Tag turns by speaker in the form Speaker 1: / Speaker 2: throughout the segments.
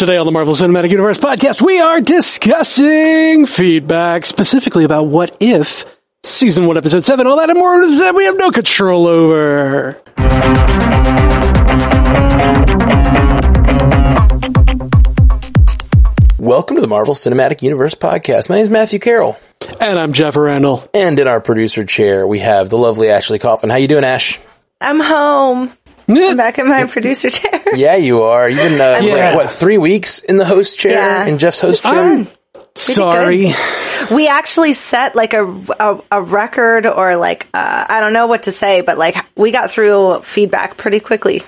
Speaker 1: Today on the Marvel Cinematic Universe podcast, we are discussing feedback specifically about what if season one, episode seven, all that and more that we have no control over.
Speaker 2: Welcome to the Marvel Cinematic Universe podcast. My name is Matthew Carroll,
Speaker 1: And I'm Jeff Randall.
Speaker 2: and in our producer chair we have the lovely Ashley Coffin. How you doing, Ash?
Speaker 3: I'm home. I'm back in my producer chair.
Speaker 2: Yeah, you are. You've been uh,
Speaker 1: Yeah.
Speaker 2: like, what three weeks in the host chair
Speaker 3: Yeah.
Speaker 2: in Jeff's host chair.
Speaker 1: I'm sorry.
Speaker 3: We actually set like a, a, a record or like, uh, I don't know what to say, but like we got through feedback pretty quickly.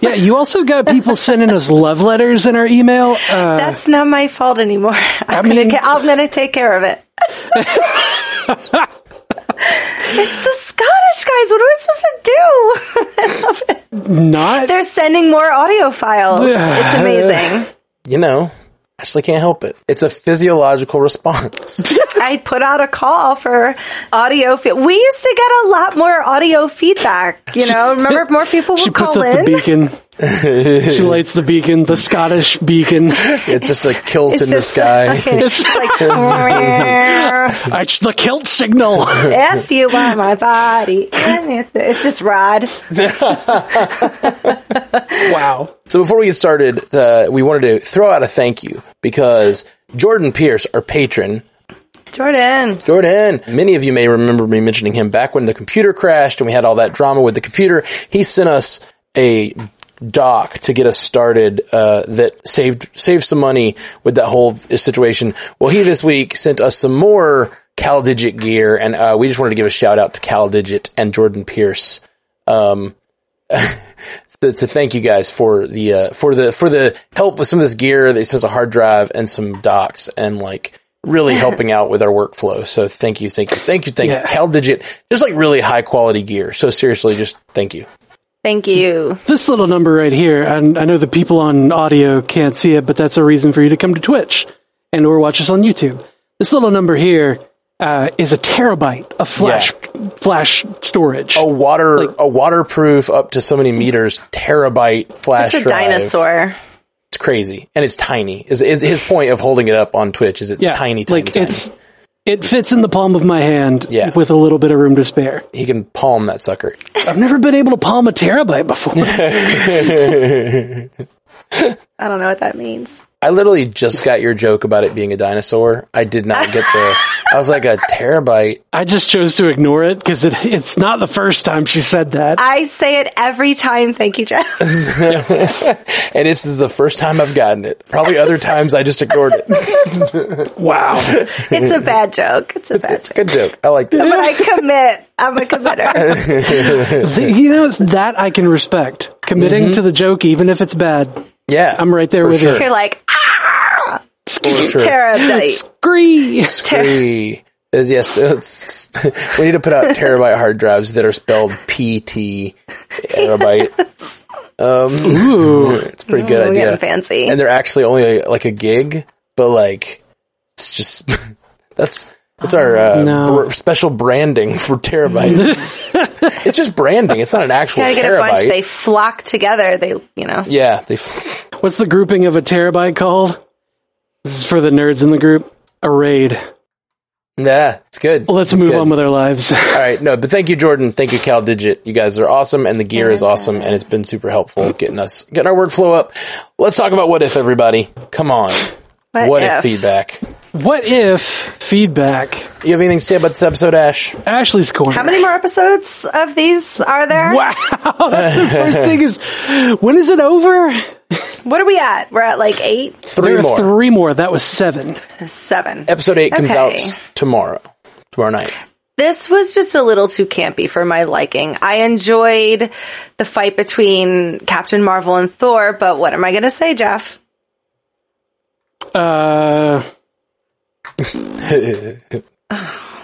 Speaker 1: Yeah, you also got people sending us love letters in our email. Uh,
Speaker 3: That's not my fault anymore. I'm,
Speaker 1: mean-
Speaker 3: gonna, I'm gonna take care of it. it's the Scottish guys. What are we supposed to do? I love it.
Speaker 1: not.
Speaker 3: They're sending more audio files. It's amazing.
Speaker 2: You know, Ashley can't help it. It's a physiological response.
Speaker 3: I put out a call for audio. Fe- we used to get a lot more audio feedback. You know, remember more people
Speaker 1: She
Speaker 3: would
Speaker 1: puts
Speaker 3: call
Speaker 1: up the
Speaker 3: in.
Speaker 1: beacon. She lights the beacon, the Scottish beacon.
Speaker 2: it's just a kilt
Speaker 3: It's
Speaker 2: in the sky.
Speaker 3: okay, it's like
Speaker 1: It's the kilt signal.
Speaker 3: if you want my body, it's just Rod.
Speaker 1: wow.
Speaker 2: So before we get started, uh, we wanted to throw out a thank you because Jordan Pierce, our patron,
Speaker 3: Jordan.
Speaker 2: Jordan. Many of you may remember me mentioning him back when the computer crashed and we had all that drama with the computer. He sent us a dock to get us started uh, that saved saved some money with that whole situation. Well, he this week sent us some more CalDigit gear, and uh, we just wanted to give a shout out to CalDigit and Jordan Pierce. Um, to, to thank you guys for the uh, for the for the help with some of this gear. They sent a hard drive and some docks and like really helping out with our workflow. So thank you, thank you, thank you, thank
Speaker 1: Yeah.
Speaker 2: you. CalDigit, just like really high quality gear. So seriously, just thank you.
Speaker 3: Thank you.
Speaker 1: This little number right here, and I know the people on audio can't see it, but that's a reason for you to come to Twitch and or watch us on YouTube. This little number here uh, is a terabyte of flash flash storage.
Speaker 2: A water a waterproof up to so many meters terabyte flash
Speaker 3: It's a
Speaker 2: drive.
Speaker 3: dinosaur.
Speaker 2: It's crazy and it's tiny. Is, is his point of holding it up on Twitch? Is it's
Speaker 1: yeah,
Speaker 2: tiny, tiny,
Speaker 1: like
Speaker 2: tiny.
Speaker 1: it's it fits in the palm of my hand
Speaker 2: Yeah.
Speaker 1: with a little bit of room to spare.
Speaker 2: he can palm that sucker.
Speaker 1: I've never been able to palm a terabyte before.
Speaker 3: I don't know what that means.
Speaker 2: I literally just got your joke about it being a dinosaur. I did not get the. I was like a terabyte.
Speaker 1: I just chose to ignore it because it, it's not the first time she said that.
Speaker 3: I say it every time. Thank you, Jeff.
Speaker 2: and this is the first time I've gotten it. Probably other times I just ignored it.
Speaker 1: wow.
Speaker 3: It's a bad joke. It's a bad joke.
Speaker 2: Good joke. I like that.
Speaker 3: But I commit. I'm a committer.
Speaker 1: you know, it's that I can respect. Committing mm-hmm. to the joke, even if it's bad.
Speaker 2: Yeah,
Speaker 1: I'm right there with you.
Speaker 2: sure.
Speaker 3: You're like, ah,
Speaker 2: For sure.
Speaker 3: terabyte.
Speaker 1: Scree.
Speaker 2: Three. Uh, Yes, it's, we need to put out terabyte hard drives that are spelled PT terabyte.
Speaker 1: Ooh.
Speaker 2: It's a pretty good
Speaker 3: We're
Speaker 2: idea.
Speaker 3: fancy.
Speaker 2: And they're actually only like a gig, but like it's just that's that's our uh,
Speaker 1: No.
Speaker 2: br- special branding for terabyte. it's just branding. It's not an actual
Speaker 3: gotta get a bunch.
Speaker 2: terabyte.
Speaker 3: They flock together. They, you know.
Speaker 2: yeah, they. f-
Speaker 1: What's the grouping of a terabyte called? This is for the nerds in the group. A raid.
Speaker 2: Yeah, it's good.
Speaker 1: Let's
Speaker 2: It's
Speaker 1: move
Speaker 2: good.
Speaker 1: on with our lives.
Speaker 2: All right, no, but thank you, Jordan. Thank you, CalDigit. You guys are awesome, and the gear is awesome, and it's been super helpful getting us getting our workflow up. Let's talk about what if, everybody. Come on,
Speaker 3: What,
Speaker 2: if?
Speaker 3: if?
Speaker 2: feedback?
Speaker 1: What if feedback?
Speaker 2: You have anything to say about this episode, Ash?
Speaker 1: Ashley's corner.
Speaker 3: How many more episodes of these are there?
Speaker 1: Wow, that's the first thing is, when is it over?
Speaker 3: What are we at? We're at like eight,
Speaker 2: Three
Speaker 1: there
Speaker 2: more.
Speaker 1: three more. That was seven.
Speaker 3: seven.
Speaker 2: Episode eight comes
Speaker 3: Okay.
Speaker 2: out tomorrow. Tomorrow night.
Speaker 3: This was just a little too campy for my liking. I enjoyed the fight between Captain Marvel and Thor, but what am I going to say, Jeff?
Speaker 1: Uh,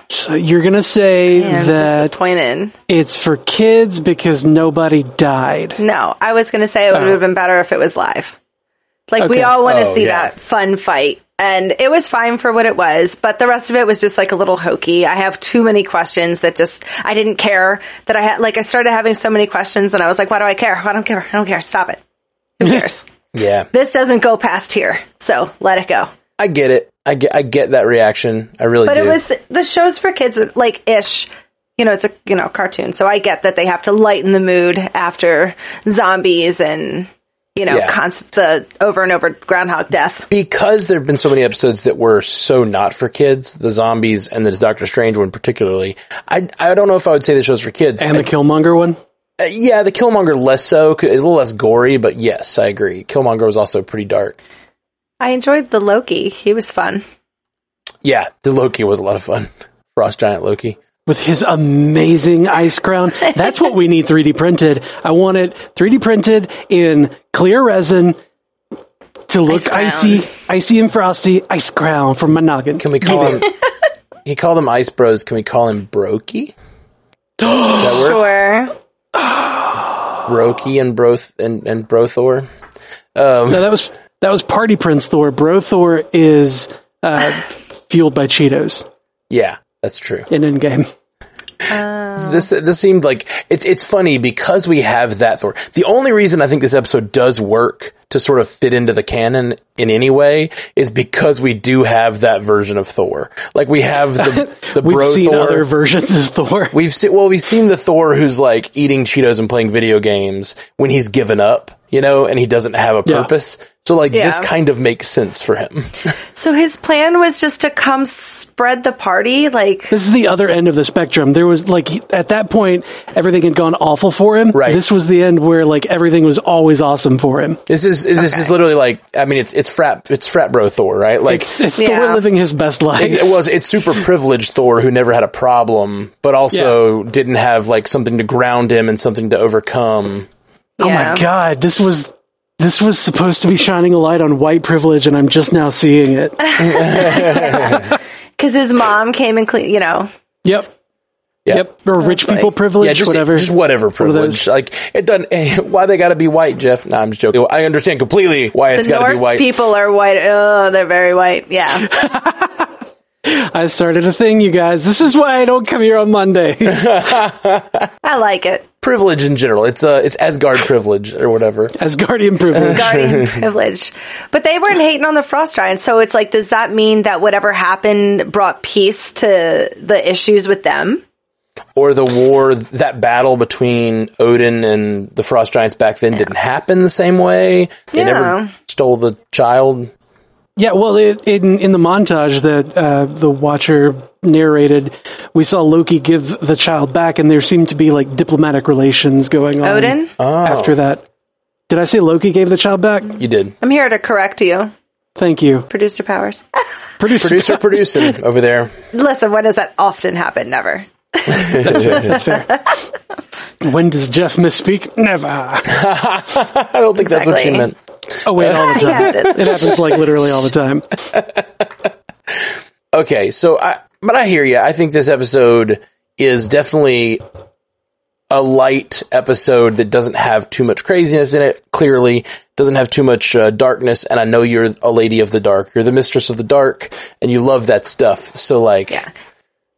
Speaker 1: so you're gonna say
Speaker 3: I'm
Speaker 1: that
Speaker 3: disappointed.
Speaker 1: it's for kids because nobody died.
Speaker 3: No, I was going to say it would
Speaker 1: Oh.
Speaker 3: have been better if it was live. Like we all want to
Speaker 2: Oh,
Speaker 3: see
Speaker 2: yeah.
Speaker 3: that fun fight. And it was fine for what it was, but the rest of it was just like a little hokey. I have too many questions that just, I didn't care that I had, like I started having so many questions and I was like, why do I care? I don't care. I don't care. Stop it. Who cares?
Speaker 2: Yeah.
Speaker 3: This doesn't go past here, so let it go.
Speaker 2: I get it. I get I get that reaction. I really do.
Speaker 3: But
Speaker 2: do.
Speaker 3: it was the show's for kids, like ish. You know, it's a you know cartoon, so I get that they have to lighten the mood after zombies and you know
Speaker 2: Yeah.
Speaker 3: const- the over and over groundhog death.
Speaker 2: because there have been so many episodes that were so not for kids, the zombies and the Doctor Strange one particularly. I I don't know if I would say the show's for kids.
Speaker 1: And the Killmonger one.
Speaker 2: Uh, yeah, the Killmonger less so, c- a little less gory, but yes, I agree. Killmonger was also pretty dark.
Speaker 3: I enjoyed the Loki; he was fun.
Speaker 2: Yeah, the Loki was a lot of fun. Frost Giant Loki.
Speaker 1: with his amazing ice crown. That's what we need 3D printed. I want it 3D printed in clear resin to look
Speaker 3: Ice
Speaker 1: icy, icy and frosty. Ice crown from my noggin.
Speaker 2: Can we call him? he called them Ice Bros. Can we call him Brokey? Does that work?
Speaker 3: Sure.
Speaker 2: Brokey and Broth and and Brothor.
Speaker 1: Um, no, that was that was Party Prince Thor. Bro Thor is uh, fueled by Cheetos
Speaker 2: Yeah, that's true.
Speaker 1: in Endgame.
Speaker 2: This this seemed like it's it's funny because we have that Thor. The only reason I think this episode does work to sort of fit into the canon in any way is because we do have that version of Thor. Like we have the the
Speaker 1: We've
Speaker 2: bro
Speaker 1: seen
Speaker 2: Thor.
Speaker 1: other versions of Thor.
Speaker 2: We've seen well, we've seen the Thor who's like eating Cheetos and playing video games when he's given up, you know, and he doesn't have a
Speaker 1: Yeah.
Speaker 2: purpose. So like this kind of makes sense for him.
Speaker 3: So his plan was just to come spread the party, like
Speaker 1: This is the other end of the spectrum. There was like at that point, everything had gone awful for him.
Speaker 2: Right.
Speaker 1: This was the end where like everything was always awesome for him.
Speaker 2: This is this is literally like I mean it's it's frat it's frat bro Thor, right? Like
Speaker 1: It's, it's
Speaker 3: Yeah.
Speaker 1: Thor living his best life.
Speaker 2: It was it's super privileged Thor who never had a problem, but also didn't have like something to ground him and something to overcome.
Speaker 1: Oh my god, this was this was supposed to be shining a light on white privilege, and I'm just now seeing it.
Speaker 3: because his mom came and clean. You know,
Speaker 1: Yep.
Speaker 2: Yeah.
Speaker 1: Yep. Or rich
Speaker 3: like-
Speaker 1: people privilege,
Speaker 2: Yeah, just
Speaker 1: whatever.
Speaker 2: just whatever privilege.
Speaker 1: those.
Speaker 2: Like it doesn't. Why they got to be white, Jeff? No, I'm just joking. I understand completely why it's got to be white.
Speaker 3: people are white. Oh, they're very white. Yeah,
Speaker 1: I started a thing, you guys. This is why I don't come here on Mondays.
Speaker 3: I like it.
Speaker 2: Privilege in general. It's uh, it's Asgard privilege or whatever.
Speaker 1: Asgardian privilege.
Speaker 3: Guardian privilege. But they weren't hating on the frost giants, so it's like, does that mean that whatever happened brought peace to the issues with them?
Speaker 2: Or the war, that battle between Odin and the Frost Giants back then didn't happen the same way. They
Speaker 3: Yeah.
Speaker 2: never stole the child.
Speaker 1: Yeah, well, it, in in the montage that uh, the Watcher narrated, we saw Loki give the child back, and there seemed to be like diplomatic relations going on.
Speaker 3: Odin,
Speaker 1: after that. Did I say Loki gave the child back?
Speaker 2: You did.
Speaker 3: I'm here to correct you,
Speaker 1: Thank you,
Speaker 3: producer powers.
Speaker 1: producer.
Speaker 2: Producer producing over there.
Speaker 3: Listen, when does that often happen? Never.
Speaker 1: That's fair. when does Jeff misspeak? Never.
Speaker 2: I don't think that's what she meant.
Speaker 1: Oh wait, all the time.
Speaker 3: Yeah, it is.
Speaker 1: It happens like literally all the time.
Speaker 2: Okay, so I, but I hear you. I think this episode is definitely a light episode that doesn't have too much craziness in it. Clearly, doesn't have too much uh, darkness. And I know you're a lady of the dark. You're the mistress of the dark, and you love that stuff. So, like,
Speaker 3: Yeah.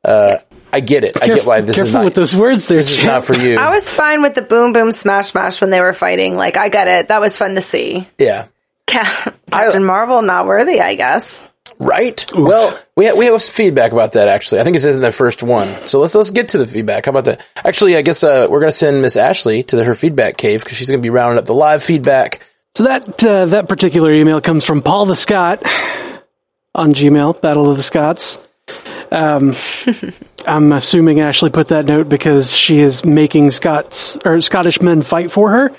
Speaker 2: uh, I get it. I get why this is
Speaker 1: Careful
Speaker 2: not.
Speaker 1: with those words. There,
Speaker 2: this is not for you.
Speaker 3: I was fine with the boom boom smash smash when they were fighting. Like, I got it. That was fun to see.
Speaker 2: yeah.
Speaker 3: Ca- Captain Marvel not worthy, I guess.
Speaker 2: Right. Well, we have, we have some feedback about that actually. I think it says in the first one. So let's let's get to the feedback. How about that? Actually, I guess uh, we're gonna send Miss Ashley to the, her feedback cave because she's gonna be rounding up the live feedback.
Speaker 1: So that uh, that particular email comes from Paul the Scott on Gmail, Battle of the Scots. Um, I'm assuming Ashley put that note because she is making Scots or Scottish men fight for her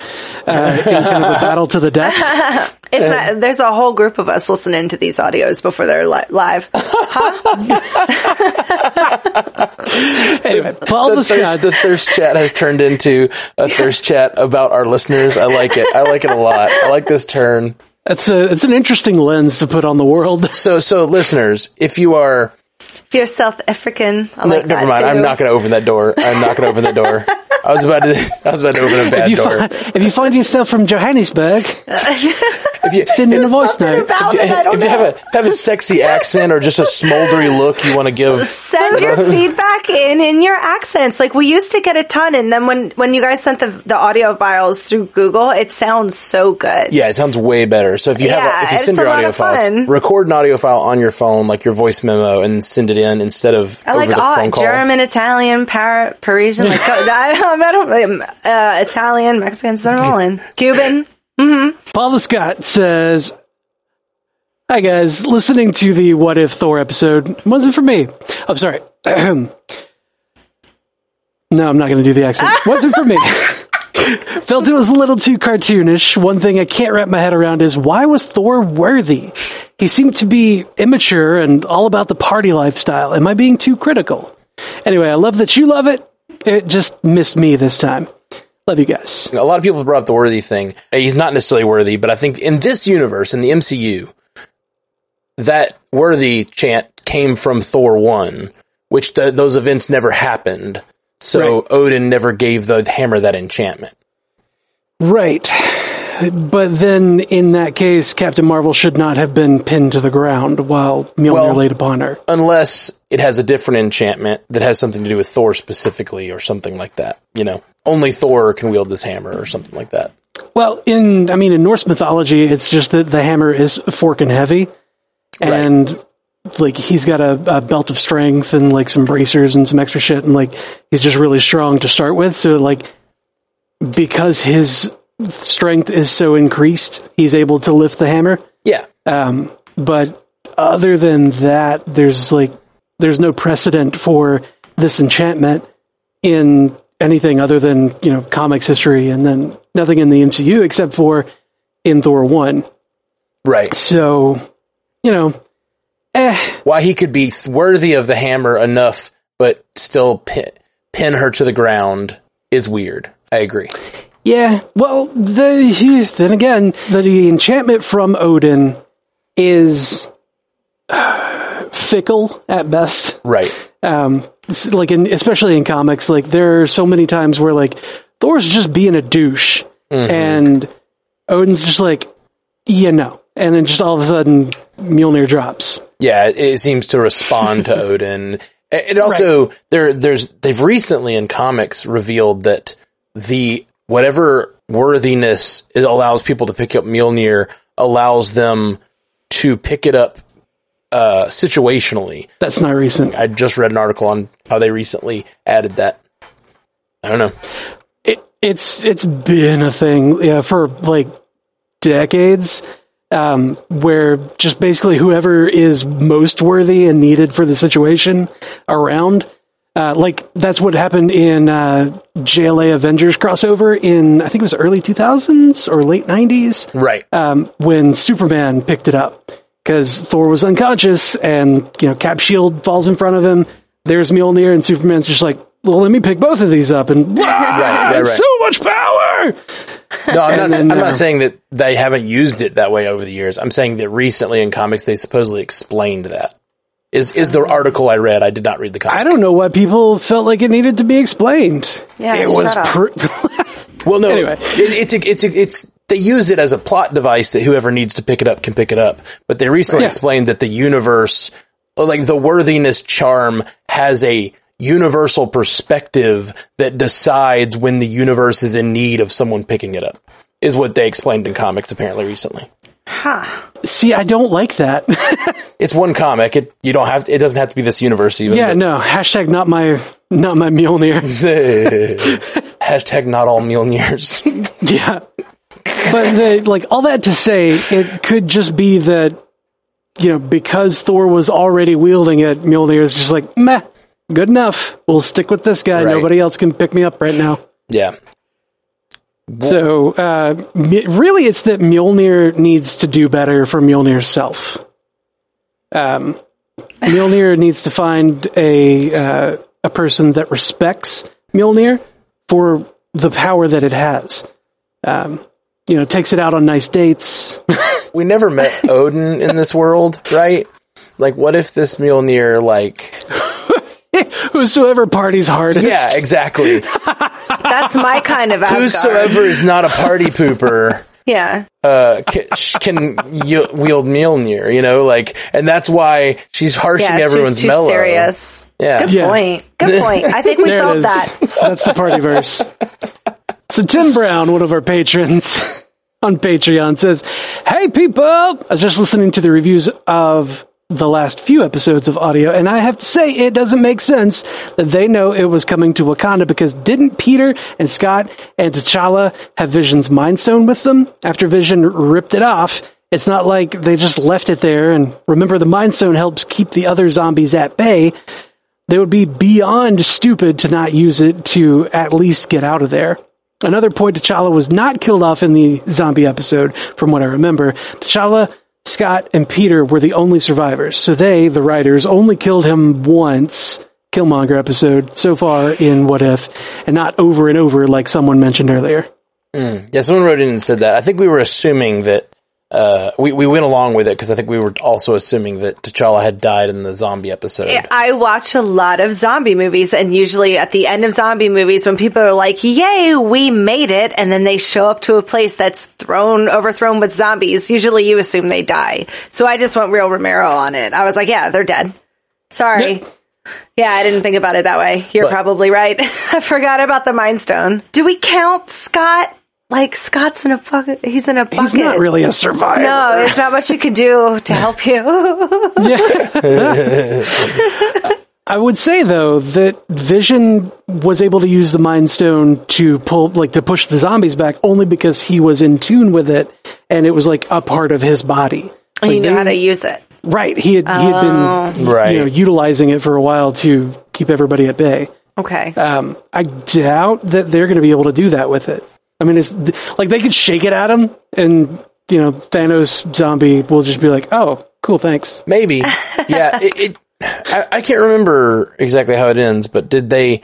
Speaker 1: uh, in kind of a battle to the death.
Speaker 3: It's not, there's a whole group of us listening to these audios before they're li- live.
Speaker 1: Anyway, Paul
Speaker 2: The
Speaker 1: the,
Speaker 2: thirst, the thirst chat has turned into a thirst chat about our listeners. I like it. I like it a lot. I like this turn.
Speaker 1: It's a it's an interesting lens to put on the world.
Speaker 2: So so listeners, if you are
Speaker 3: If you're South African, I
Speaker 2: no,
Speaker 3: like
Speaker 2: never mind,
Speaker 3: too.
Speaker 2: I'm not going to open that door. I'm not going to open that door. I was about to, I was about to open a
Speaker 1: If you,
Speaker 2: door.
Speaker 1: find, if you find yourself from Johannesburg,
Speaker 2: If you,
Speaker 1: send in a voice note.
Speaker 3: about it, I don't
Speaker 2: if you have a have a sexy accent or just a smoldery look you want to give,
Speaker 3: Send your feedback in in your accents. Like we used to get a ton, and then when when you guys sent the the audio files through Google, it sounds so good.
Speaker 2: yeah, it sounds way better. So if you have,
Speaker 3: Yeah,
Speaker 2: a, if you send your audio
Speaker 3: of
Speaker 2: files,
Speaker 3: fun.
Speaker 2: record an audio file on your phone, like your voice memo, and send it in instead of oh
Speaker 3: I
Speaker 2: over
Speaker 3: like
Speaker 2: the phone call.
Speaker 3: German, Italian, Par- Parisian, like I, I don't um, uh, Italian, Mexican, all in. Cuban.
Speaker 1: Paula Scott says, Hi guys, listening to the What If Thor episode wasn't for me. I'm sorry. no, I'm not going to do the accent. wasn't for me. Felt it was a little too cartoonish. One thing I can't wrap my head around is why was Thor worthy? He seemed to be immature and all about the party lifestyle. Am I being too critical? Anyway, I love that you love it. It just missed me this time. Love you guys.
Speaker 2: a lot of people brought up the worthy thing. Uh, he's not necessarily worthy, but I think in this universe, in the MCU, that worthy chant came from Thor 1, which th- those events never happened. So
Speaker 1: Right.
Speaker 2: Odin never gave the hammer that enchantment.
Speaker 1: Right. But then in that case, Captain Marvel should not have been pinned to the ground while Mjolnir
Speaker 2: Well-
Speaker 1: laid upon her.
Speaker 2: Unless it has a different enchantment that has something to do with Thor specifically or something like that. You know, only Thor can wield this hammer or something like that.
Speaker 1: Well, in, I mean, in Norse mythology, it's just that the hammer is fork and heavy. And like he's got a, a belt of strength and like some bracers and some extra shit. And like he's just really strong to start with. So like because his strength is so increased, he's able to lift the hammer.
Speaker 2: Yeah.
Speaker 1: Um, but other than that, there's like there's no precedent for this enchantment in anything other than you know comics history, and then nothing in the MCU except for in Thor one.
Speaker 2: Right.
Speaker 1: So you know, eh,
Speaker 2: Why he could be worthy of the hammer enough, but still pin, pin her to the ground is weird. I agree.
Speaker 1: Yeah. Well, the then again, the, the enchantment from Odin is uh, fickle at best.
Speaker 2: Right.
Speaker 1: um like in especially in comics like there are so many times where like thor's just being a douche and odin's just like yeah no and then just all of a sudden mjolnir drops
Speaker 2: Yeah, it, seems to respond to Odin. It it also there there's they've recently in comics revealed that the whatever worthiness it allows people to pick up Mjolnir allows them to pick it up uh situationally.
Speaker 1: that's not recent
Speaker 2: I just read an article on how they recently added that. I don't know.
Speaker 1: it, it's it's been a thing yeah for like decades um, where just basically whoever is most worthy and needed for the situation around uh, like that's what happened in uh, JLA Avengers crossover in I think it was early 2000s or late 90s
Speaker 2: Right.
Speaker 1: um, when Superman picked it up because Thor was unconscious and you know Cap Shield falls in front of him. There's Mjolnir and Superman's just like, well, let me pick both of these up and wow,
Speaker 2: right, right.
Speaker 1: so much power.
Speaker 2: No, I'm not.
Speaker 1: then,
Speaker 2: I'm
Speaker 1: uh,
Speaker 2: not saying that they haven't used it that way over the years. I'm saying that recently in comics they supposedly explained that. Is is the article I read? I did not read the comic.
Speaker 1: I don't know why people felt like it needed to be explained.
Speaker 3: Yeah,
Speaker 1: it was.
Speaker 3: shut up.
Speaker 1: Pr-
Speaker 2: Well, no,
Speaker 1: Anyway.
Speaker 2: it, it's a, it's a, it's they use it as a plot device that whoever needs to pick it up can pick it up. But they recently
Speaker 1: Yeah.
Speaker 2: explained that the universe, like the worthiness charm, has a universal perspective that decides when the universe is in need of someone picking it up. Is what they explained in comics apparently recently.
Speaker 3: Huh.
Speaker 1: See, I don't like that.
Speaker 2: It's one comic. It you don't have. It doesn't have to be this universe even.
Speaker 1: yeah, no. Hashtag not my not my Mjolnir.
Speaker 2: Hashtag not all Mjolnirs.
Speaker 1: Yeah. But the, like all that to say, it could just be that you know because Thor was already wielding it, Mjolnir is just like meh, good enough. We'll stick with this guy.
Speaker 2: Right.
Speaker 1: Nobody else can pick me up right now.
Speaker 2: yeah.
Speaker 1: So uh, really, it's that Mjolnir needs to do better for Mjolnir's self. Um, Mjolnir needs to find a uh, a person that respects Mjolnir for the power that it has. Um, you know, takes it out on nice dates.
Speaker 2: we never met Odin in this world, right? Like, what if this Mjolnir, like,
Speaker 1: Whosoever parties hardest.
Speaker 2: Yeah, exactly.
Speaker 3: That's my kind of Asgard.
Speaker 2: Whosoever is not a party pooper
Speaker 3: Yeah.
Speaker 2: uh, can, can y- wield Mjolnir, you know, like, and that's why she's harshing
Speaker 3: Yeah, she was
Speaker 2: everyone's
Speaker 3: too
Speaker 2: mellow.
Speaker 3: serious.
Speaker 2: Yeah.
Speaker 3: Good
Speaker 1: Yeah.
Speaker 3: point. Good point. I think we
Speaker 1: There
Speaker 3: solved that.
Speaker 1: That's the party verse. So Tim Brown, one of our patrons on Patreon says, Hey people! I was just listening to the reviews of the last few episodes of audio, and I have to say it doesn't make sense that they know it was coming to Wakanda because didn't Peter and Scott and T'Challa have Vision's Mind Stone with them after Vision ripped it off? It's not like they just left it there and remember the Mind Stone helps keep the other zombies at bay they would be beyond stupid to not use it to at least get out of there. Another point, T'Challa was not killed off in the zombie episode, from what I remember. T'Challa, Scott, and Peter were the only survivors, so they, the writers, only killed him once, Killmonger episode, so far in What If, and not over and over like someone mentioned earlier. Hmm.
Speaker 2: Yeah, someone wrote in and said that. I think we were assuming that, uh, we, we went along with it because I think we were also assuming that T'Challa had died in the zombie episode.
Speaker 3: I watch a lot of zombie movies, and usually at the end of zombie movies, when people are like, "Yay, we made it," and then they show up to a place that's thrown overthrown with zombies, usually you assume they die. So I just went real Romero on it. I was like, "Yeah, they're dead." Sorry.
Speaker 1: Yeah.
Speaker 3: Yeah, I didn't think about it that way. You're
Speaker 2: But-
Speaker 3: probably right. I forgot about the Mind Stone. Do we count Scott? Like Scott's in a bucket. He's in a bucket.
Speaker 1: He's not really a survivor.
Speaker 3: No, there's not much you could do to help you.
Speaker 1: I would say though that Vision was able to use the Mind Stone to pull, like, to push the zombies back only because he was in tune with it, and it was like a part of his body.
Speaker 3: and you
Speaker 1: Like,
Speaker 3: know
Speaker 1: they-
Speaker 3: how to use it.
Speaker 1: Right, he had he had been
Speaker 2: Right.
Speaker 1: you know utilizing it for a while to keep everybody at bay.
Speaker 3: Okay.
Speaker 1: Um, I doubt that they're going to be able to do that with it. I mean, it's like they could shake it at him, and you know Thanos zombie will just be like, "Oh, cool, thanks."
Speaker 2: Maybe. Yeah. It, it I, I can't remember exactly how it ends, but did they?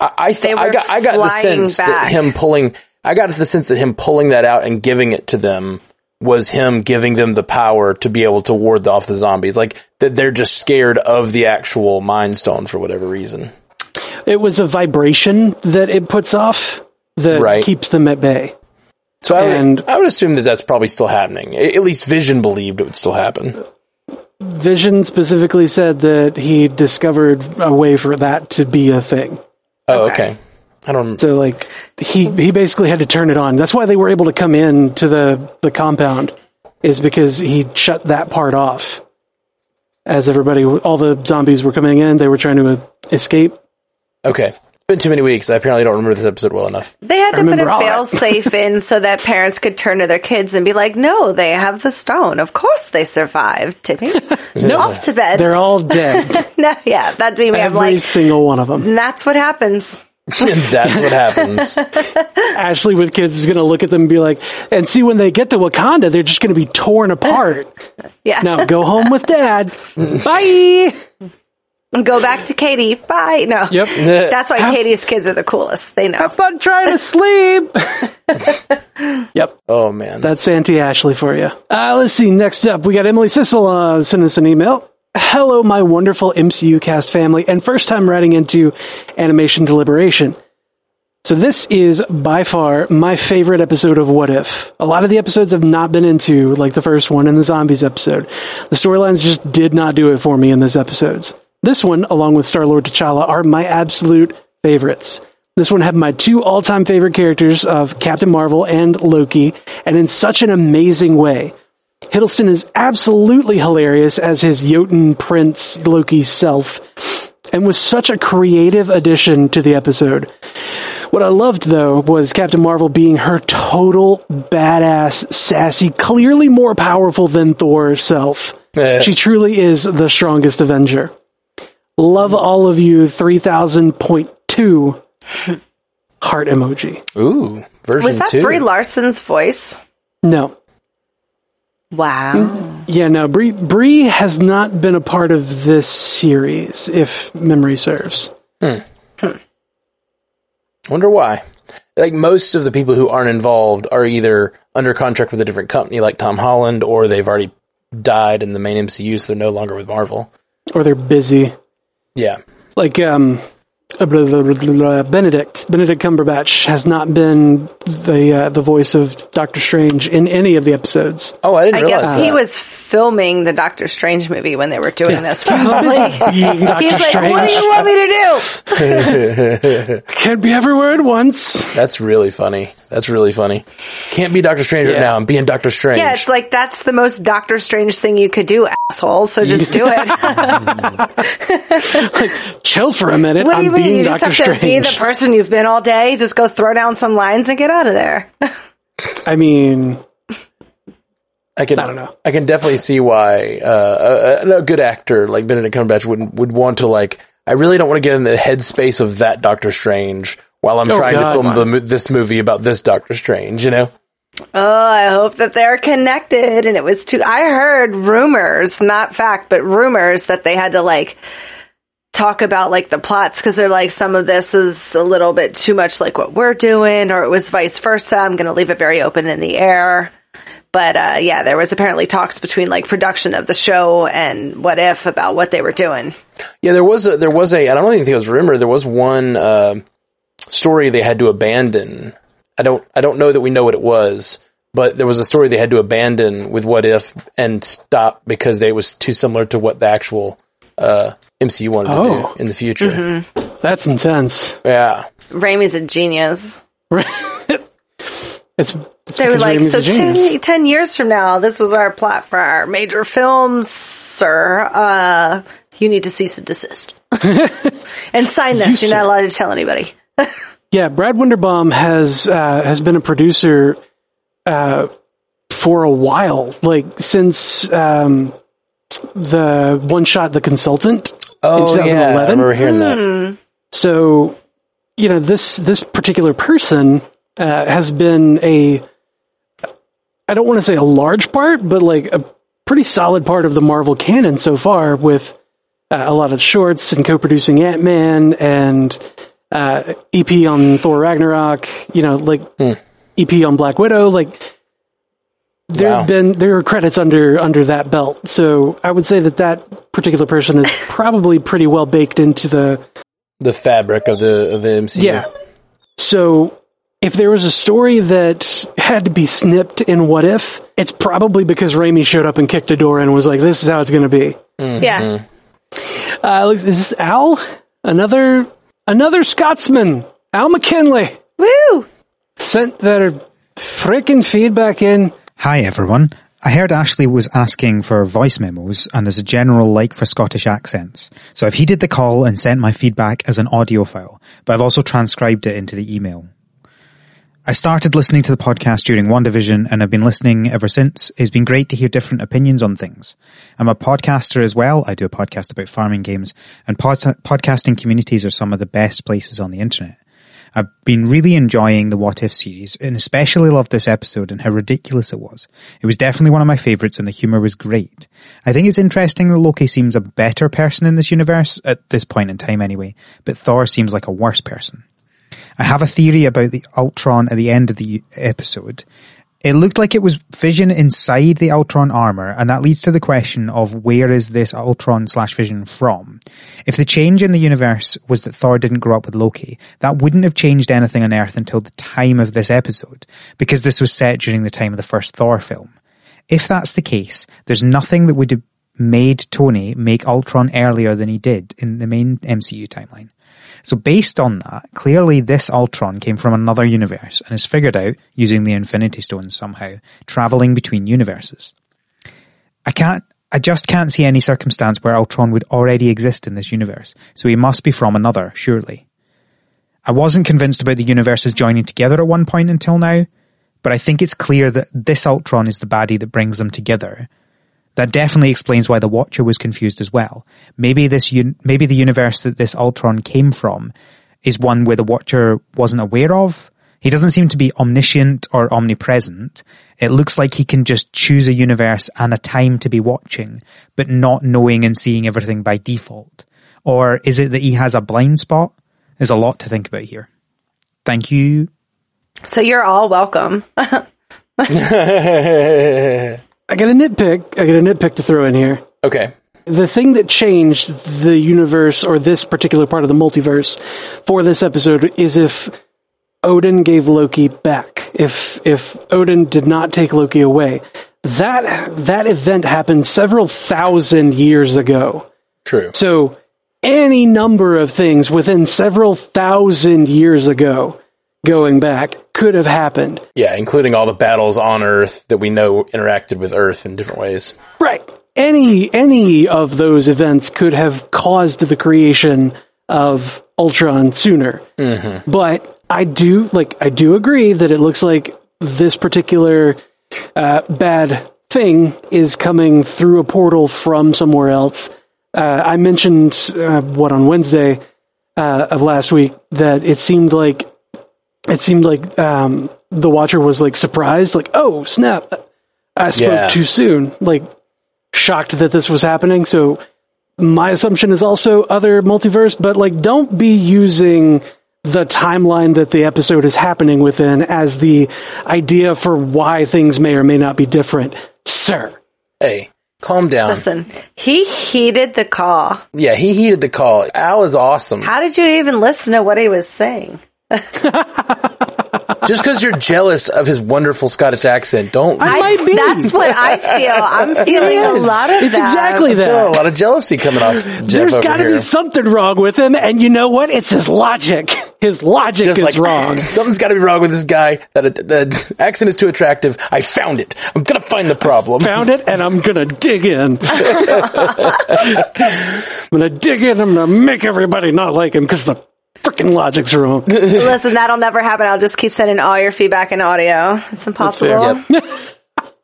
Speaker 2: I, I, th-
Speaker 3: They
Speaker 2: I got I got the
Speaker 3: flying
Speaker 2: sense that him pulling. I got the sense that him pulling that out and giving it to them was him giving them the power to be able to ward off the zombies. Like that they're just scared of the actual Mind Stone for whatever reason.
Speaker 1: It was a vibration that it puts off that
Speaker 2: Right.
Speaker 1: keeps them at bay.
Speaker 2: So I would,
Speaker 1: And-
Speaker 2: I would assume that that's probably still happening. At least Vision believed it would still happen.
Speaker 1: Vision specifically said that he discovered a way for that to be a thing.
Speaker 2: Oh,
Speaker 3: Okay.
Speaker 2: okay. I don't.
Speaker 1: So like he he basically had to turn it on. That's why they were able to come in to the the compound is because he shut that part off. As everybody all the zombies were coming in, they were trying to uh, escape.
Speaker 2: Okay. It's been too many weeks. I apparently don't remember this episode well enough.
Speaker 3: They had to put a
Speaker 1: remember
Speaker 3: fail safe in so that parents could turn to their kids and be like, no, they have the stone. Of course they survived, Timmy. Off to bed.
Speaker 1: They're all dead.
Speaker 3: no, yeah, that'd be me. I'm
Speaker 1: Every
Speaker 3: like,
Speaker 1: single one of them.
Speaker 3: that's what happens.
Speaker 2: and that's what happens.
Speaker 1: Ashley with kids is going to look at them and be like, and see when they get to Wakanda, they're just going to be torn apart.
Speaker 3: Yeah.
Speaker 1: Now go home with dad. Bye.
Speaker 3: Go back to Katie. Bye. No.
Speaker 1: Yep.
Speaker 3: That's why
Speaker 1: Have-
Speaker 3: Katie's kids are the coolest. They know.
Speaker 1: Have Fun trying to sleep. yep.
Speaker 2: Oh man.
Speaker 1: That's Auntie Ashley for you. Uh, let's see. Next up, we got Emily Sissel uh, send us an email. Hello, my wonderful MCU cast family, and first time writing into Animation Deliberation. So this is by far my favorite episode of What If. A lot of the episodes I've not been into, like the first one and the zombies episode. The storylines just did not do it for me in those episodes. This one, along with Star-Lord T'Challa, are my absolute favorites. This one had my two all-time favorite characters of Captain Marvel and Loki, and in such an amazing way. Hiddleston is absolutely hilarious as his Jotun Prince Loki self, and was such a creative addition to the episode. What I loved though was Captain Marvel being her total badass, sassy, clearly more powerful than Thor herself.
Speaker 2: Eh.
Speaker 1: She truly is the strongest Avenger. Love all of you, 3000.2 heart emoji.
Speaker 2: Ooh, version
Speaker 3: Was that
Speaker 2: two.
Speaker 3: Brie Larson's voice?
Speaker 1: No.
Speaker 3: Wow.
Speaker 1: Yeah, no, Brie, Brie has not been a part of this series, if memory serves. Hmm.
Speaker 2: Wonder why. Like most of the people who aren't involved are either under contract with a different company, like Tom Holland, or they've already died in the main MCU, so they're no longer with Marvel.
Speaker 1: Or they're busy.
Speaker 2: Yeah.
Speaker 1: like um, uh, Benedict Benedict Cumberbatch has not been the uh, the voice of Doctor Strange in any of the episodes.
Speaker 2: Oh, I didn't
Speaker 3: I
Speaker 2: realize
Speaker 3: guess
Speaker 2: that.
Speaker 3: he was filming the Doctor Strange movie when they were doing this. Probably. He's like,
Speaker 1: Strange
Speaker 3: "What do you want me to do?"
Speaker 1: can't be everywhere at once.
Speaker 2: That's really funny. That's really funny. Can't be Doctor Strange right now. I'm being Doctor Strange.
Speaker 3: Yeah, it's like that's the most Doctor Strange thing you could do, asshole. So just do it.
Speaker 1: Like, chill for a minute.
Speaker 3: what do
Speaker 1: I'm
Speaker 3: you mean?
Speaker 1: being
Speaker 3: You just
Speaker 1: Doctor
Speaker 3: have to be the person you've been all day. Just go throw down some lines and get out of there.
Speaker 1: I mean,
Speaker 2: I can.
Speaker 1: I don't know.
Speaker 2: I can definitely see why uh, a, a good actor like Benedict Cumberbatch would would want to like. I really don't want to get in the headspace of that Doctor Strange while I'm
Speaker 1: Oh,
Speaker 2: trying
Speaker 1: God,
Speaker 2: to film the, this movie about this Doctor Strange. You know.
Speaker 3: Oh, I hope that they're connected. And it was too, I heard rumors, not fact, but rumors that they had to like talk about like the plots because they're like, some of this is a little bit too much like what we're doing, or it was vice versa. I'm going to leave it very open in the air. But, uh, yeah, there was apparently talks between like production of the show and what if about what they were doing.
Speaker 2: Yeah, there was a there was a I don't even think it was rumor. There was one uh, story they had to abandon. I don't I don't know that we know what it was, but there was a story they had to abandon with What If and stop because they was too similar to what the actual uh, MCU wanted to
Speaker 1: Oh.
Speaker 2: do in the future.
Speaker 3: Mm-hmm.
Speaker 1: that's intense.
Speaker 2: Yeah,
Speaker 3: Raimi's a genius.
Speaker 1: it's, it's
Speaker 3: They were like, so
Speaker 1: a
Speaker 3: 10, 10 years from now, this was our plot for our major films, sir. Uh, you need to cease and desist. and sign this. You're not allowed to tell anybody.
Speaker 1: Yeah, Brad Winderbaum has uh, has been a producer uh, for a while, like since um, the one shot, The Consultant.
Speaker 2: oh
Speaker 1: in
Speaker 2: yeah, I
Speaker 1: 2011.
Speaker 2: remember hearing that.
Speaker 1: So, you know, this this particular person uh, has been a I don't want to say a large part, but like a pretty solid part of the Marvel canon so far with uh, a lot of shorts and co-producing Ant-Man and uh, EP on Thor Ragnarok, you know, like EP on Black Widow, like there
Speaker 2: Wow.
Speaker 1: have been there are credits under under that belt. So I would say that that particular person is probably pretty well baked into the
Speaker 2: The fabric of the of the MCU.
Speaker 1: yeah. So if there was a story that had to be snipped in What If, it's probably because Raimi showed up and kicked a door and was like, "This is how it's going to be."
Speaker 3: Yeah.
Speaker 1: Uh, is this Al? Another another Scotsman, Al McKinley,
Speaker 3: Woo!
Speaker 1: sent their freaking feedback in.
Speaker 4: Hi everyone. I heard Ashley was asking for voice memos and there's a general like for Scottish accents. So I've heeded the call and sent my feedback as an audio file, but I've also transcribed it into the email. I started listening to the podcast during WandaVision and have been listening ever since. It's been great to hear different opinions on things. I'm a podcaster as well. I do a podcast about farming games and pod- podcasting communities are some of the best places on the internet. I've been really enjoying the What If series and especially loved this episode and how ridiculous it was. It was definitely one of my favorites and the humor was great. I think it's interesting that Loki seems a better person in this universe, at this point in time anyway, but Thor seems like a worse person. I have a theory about the Ultron at the end of the episode. It looked like it was Vision inside the Ultron armor, and that leads to the question of where is this Ultron slash Vision from? If the change in the universe was that Thor didn't grow up with Loki, that wouldn't have changed anything on Earth until the time of this episode, because this was set during the time of the first Thor film. If that's the case, there's nothing that would have made Tony make Ultron earlier than he did in the main MCU timeline. So based on that, clearly this Ultron came from another universe and is figured out using the Infinity Stones somehow, traveling between universes. I can't, I just can't see any circumstance where Ultron would already exist in this universe, so he must be from another, surely. I wasn't convinced about the universes joining together at one point until now, but I think it's clear that this Ultron is the baddie that brings them together. That definitely explains why the Watcher was confused as well. Maybe this, un- maybe the universe that this Ultron came from is one where the Watcher wasn't aware of. He doesn't seem to be omniscient or omnipresent. It looks like he can just choose a universe and a time to be watching, but not knowing and seeing everything by default. Or is it that he has a blind spot? There's a lot to think about here. Thank you.
Speaker 3: So you're all welcome.
Speaker 1: I got a nitpick. I got a nitpick to throw in here.
Speaker 2: Okay.
Speaker 1: the thing that changed the universe or this particular part of the multiverse for this episode is if Odin gave Loki back. If if Odin did not take Loki away, that that event happened several thousand years ago.
Speaker 2: True.
Speaker 1: So any number of things within several thousand years ago going back could have happened.
Speaker 2: Yeah, including all the battles on Earth that we know interacted with Earth in different ways.
Speaker 1: Right. Any any of those events could have caused the creation of Ultron sooner. But I do like I do agree that it looks like this particular uh, bad thing is coming through a portal from somewhere else. Uh, I mentioned uh, what on Wednesday uh, of last week that it seemed like it seemed like um, the Watcher was like surprised, like oh snap, I spoke
Speaker 2: Yeah.
Speaker 1: too soon, like shocked that this was happening. So my assumption is also other multiverse, but like don't be using the timeline that the episode is happening within as the idea for why things may or may not be different, sir.
Speaker 2: Hey, calm down.
Speaker 3: Listen, he heeded the call.
Speaker 2: Yeah, he heeded the call. Al is awesome.
Speaker 3: How did you even listen to what he was saying?
Speaker 2: Just because you're jealous of his wonderful Scottish accent, don't.
Speaker 1: I might be.
Speaker 3: That's what I feel. I'm feeling a lot of
Speaker 1: It's
Speaker 3: that.
Speaker 1: exactly
Speaker 2: feel a
Speaker 1: that.
Speaker 2: lot of jealousy coming off Jeff
Speaker 1: There's
Speaker 2: over
Speaker 1: got to be something wrong with him, and you know what? It's his logic. His logic
Speaker 2: Just
Speaker 1: is
Speaker 2: like
Speaker 1: wrong.
Speaker 2: Something's got to be wrong with this guy. That uh, the accent is too attractive. I found it. I'm gonna find the problem.
Speaker 1: Found it, and I'm gonna dig in. I'm gonna dig in. I'm gonna make everybody not like him because the freaking logic's wrong.
Speaker 3: Listen, that'll never happen. I'll just keep sending all your feedback in audio. It's impossible.
Speaker 1: fair.
Speaker 2: Yep.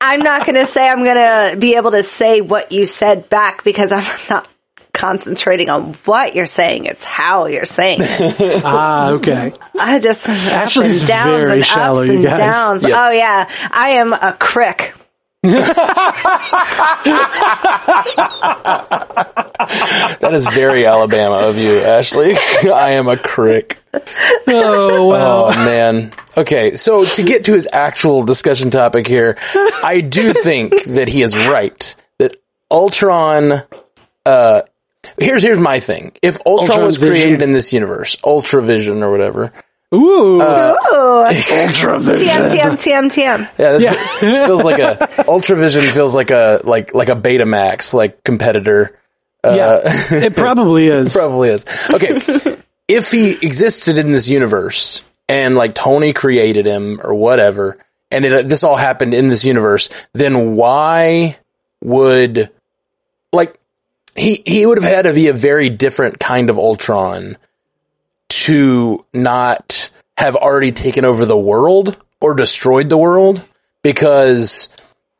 Speaker 3: I'm not going to say I'm going to be able to say what you said back because I'm not concentrating on what you're saying. It's how you're saying it.
Speaker 1: ah, okay.
Speaker 3: I just
Speaker 1: Actually,
Speaker 3: up downs
Speaker 1: very
Speaker 3: and
Speaker 1: shallow,
Speaker 3: ups
Speaker 1: you
Speaker 3: and
Speaker 1: guys.
Speaker 3: downs.
Speaker 2: Yep.
Speaker 3: Oh yeah, I am a crick.
Speaker 2: That is very Alabama of you, Ashley. I am a crick.
Speaker 1: Oh well.
Speaker 2: Oh man. Okay, so to get to his actual discussion topic here, I do think that he is right. That Ultron uh here's here's my thing. If Ultron,
Speaker 1: Ultron
Speaker 2: was
Speaker 1: Vision.
Speaker 2: created in this universe, Ultravision or whatever.
Speaker 1: Ooh, uh,
Speaker 3: Oh,
Speaker 1: ultra
Speaker 3: TM TM TM TM.
Speaker 2: Yeah, that's, it feels like a Ultravision feels like a like like a Betamax like competitor.
Speaker 1: Uh, yeah, it probably is.
Speaker 2: Probably is. Okay. if he existed in this universe and like Tony created him or whatever, and it, this all happened in this universe, then why would like he he would have had to be a very different kind of Ultron to not have already taken over the world or destroyed the world because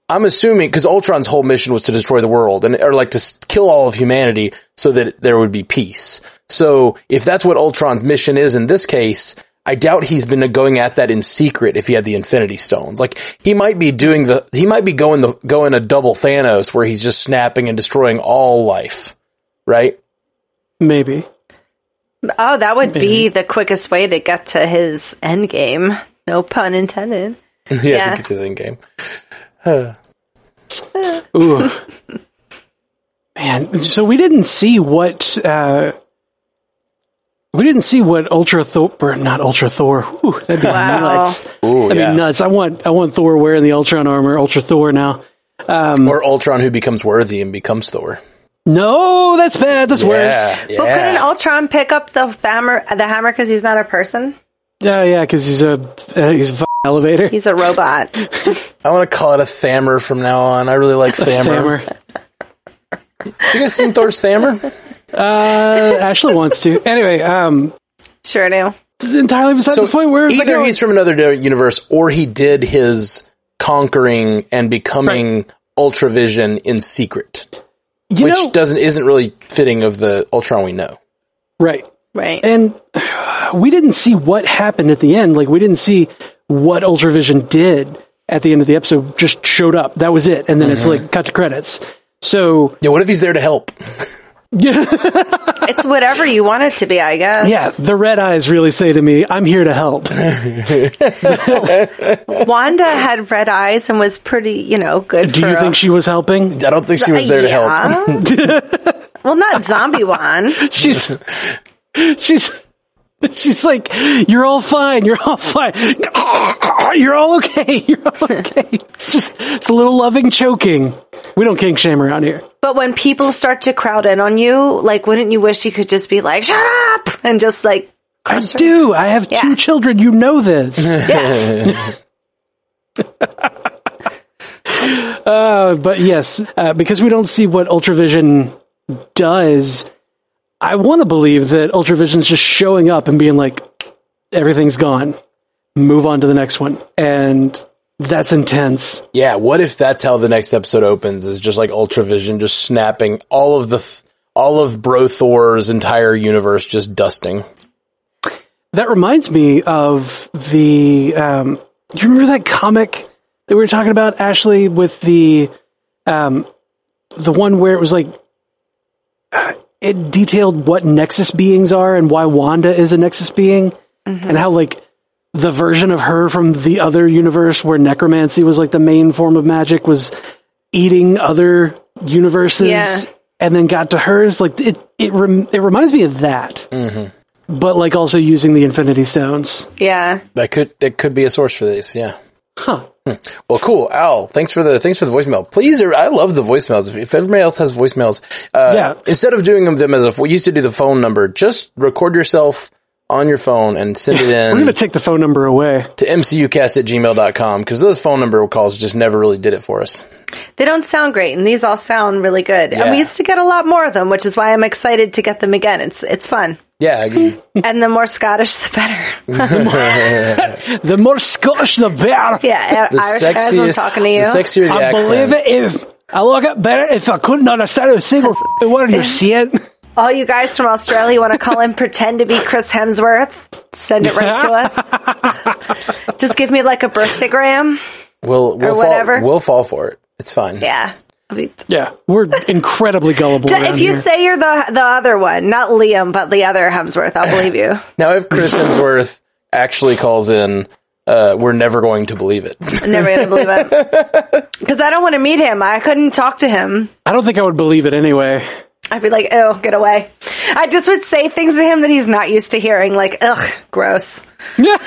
Speaker 2: I'm assuming because Ultron's whole mission was to destroy the world and or like to kill all of humanity so that there would be peace. So if that's what Ultron's mission is in this case, I doubt he's been going at that in secret if he had the Infinity Stones. Like he might be doing the he might be going the going a double Thanos where he's just snapping and destroying all life, right?
Speaker 1: Maybe.
Speaker 3: Oh, that would be the quickest way to get to his end game. No pun intended.
Speaker 2: yeah,
Speaker 3: Yeah.
Speaker 2: to get to the end game.
Speaker 1: Ooh. Man, so we didn't see what uh we didn't see what Ultra Thor or not Ultra Thor. Whew, that'd be
Speaker 3: Wow.
Speaker 1: nuts.
Speaker 2: Ooh,
Speaker 1: That'd
Speaker 2: yeah.
Speaker 1: be nuts. I want I want Thor wearing the Ultron armor, Ultra Thor now.
Speaker 2: Or Ultron who becomes worthy and becomes Thor.
Speaker 1: No, that's bad. That's worse.
Speaker 2: Yeah,
Speaker 3: But couldn't. Ultron pick up the hammer? The hammer because he's not a person.
Speaker 1: Yeah, yeah, because he's a uh, he's a f- elevator.
Speaker 3: He's a robot.
Speaker 2: I want to call it a Thammer from now on. I really like Thammer.
Speaker 1: Hammer.
Speaker 2: You guys seen Thor's Thammer?
Speaker 1: Uh, Ashley wants to. Anyway, um,
Speaker 3: Sure do.
Speaker 1: it's entirely beside the point. Where
Speaker 2: either
Speaker 1: going?
Speaker 2: he's from another universe or he did his conquering and becoming Ultravision in secret,
Speaker 1: you
Speaker 2: which
Speaker 1: know,
Speaker 2: doesn't isn't really fitting of the Ultron we know.
Speaker 1: right?
Speaker 3: Right.
Speaker 1: And we didn't see what happened at the end. Like we didn't see what Ultravision did at the end of the episode. Just showed up. That was it. And then it's mm-hmm. like cut to credits. So
Speaker 2: Yeah, what if he's there to help?
Speaker 3: It's whatever you want it to be, I guess.
Speaker 1: Yeah, the red eyes really say to me, I'm here to help.
Speaker 3: Wanda had red eyes and was pretty, you know, good
Speaker 1: Do
Speaker 3: for
Speaker 1: you
Speaker 3: a-
Speaker 1: think she was helping?
Speaker 2: I don't think she was there to help.
Speaker 3: Well, not zombie one.
Speaker 1: She's, she's, she's like, you're all fine. You're all fine. You're all okay. You're all okay. It's just, it's a little loving choking. We don't kink shame around here.
Speaker 3: But when people start to crowd in on you, like, wouldn't you wish you could just be like, shut up! And just like,
Speaker 1: I do. I have
Speaker 3: Yeah.
Speaker 1: two children. You know this.
Speaker 3: yeah.
Speaker 1: Uh, but yes, uh, because we don't see what Ultravision does, I want to believe that Ultravision's just showing up and being like, everything's gone. Move on to the next one. And that's intense.
Speaker 2: Yeah, what if that's how the next episode opens? Is just like Ultravision just snapping all of the th- all of Bro Thor's entire universe just dusting.
Speaker 1: That reminds me of the. Um, do you remember that comic that we were talking about, Ashley, with the um, the one where it was like uh, it detailed what Nexus beings are and why Wanda is a Nexus being, and how like the version of her from the other universe where necromancy was like the main form of magic was eating other universes,
Speaker 3: Yeah.
Speaker 1: and then got to hers. Like it, it, rem- it reminds me of that mm-hmm. but like also using the Infinity Stones.
Speaker 3: Yeah.
Speaker 2: That could that could be a source for this. Yeah.
Speaker 1: Huh. Hmm.
Speaker 2: Well, cool, Al. Thanks for the thanks for the voicemail. Please, er, I love the voicemails. If, if everybody else has voicemails, uh,
Speaker 1: Yeah.
Speaker 2: instead of doing them as if we used to do the phone number, just record yourself on your phone and send it in.
Speaker 1: We're
Speaker 2: in
Speaker 1: gonna take the phone number away.
Speaker 2: to mcucast at gmail.com because those phone number calls just never really did it for us.
Speaker 3: They don't sound great, and these all sound really good. And we used to get a lot more of them, which is why I'm excited to get them again. It's it's fun.
Speaker 2: Yeah, I agree.
Speaker 3: And the more Scottish, the better.
Speaker 1: The more Scottish, the better.
Speaker 3: Yeah,
Speaker 2: the
Speaker 3: Irish guys, I'm
Speaker 2: sexiest,
Speaker 3: talking to you.
Speaker 2: the sexier the
Speaker 1: I
Speaker 2: accent.
Speaker 1: believe it if I look it better if I couldn't understand a single f- word you're saying.
Speaker 3: All you guys from Australia want to call him pretend to be Chris Hemsworth? Send it right to us. Just give me like a birthday gram.
Speaker 2: We'll we'll fall,
Speaker 3: whatever.
Speaker 2: we'll fall for it. It's fine.
Speaker 3: Yeah. I mean,
Speaker 1: Yeah, we're incredibly gullible.
Speaker 3: d-
Speaker 1: around
Speaker 3: if you
Speaker 1: here.
Speaker 3: say you're the the other one, not Liam, but the other Hemsworth, I'll believe you.
Speaker 2: Now, if Chris Hemsworth actually calls in, uh, we're never going to believe it.
Speaker 3: Never gonna believe it because I don't want to meet him. I couldn't talk to him.
Speaker 1: I don't think I would believe it anyway.
Speaker 3: I'd be like, "Oh, get away." I just would say things to him that he's not used to hearing, like, "Ugh, gross."
Speaker 1: Yeah.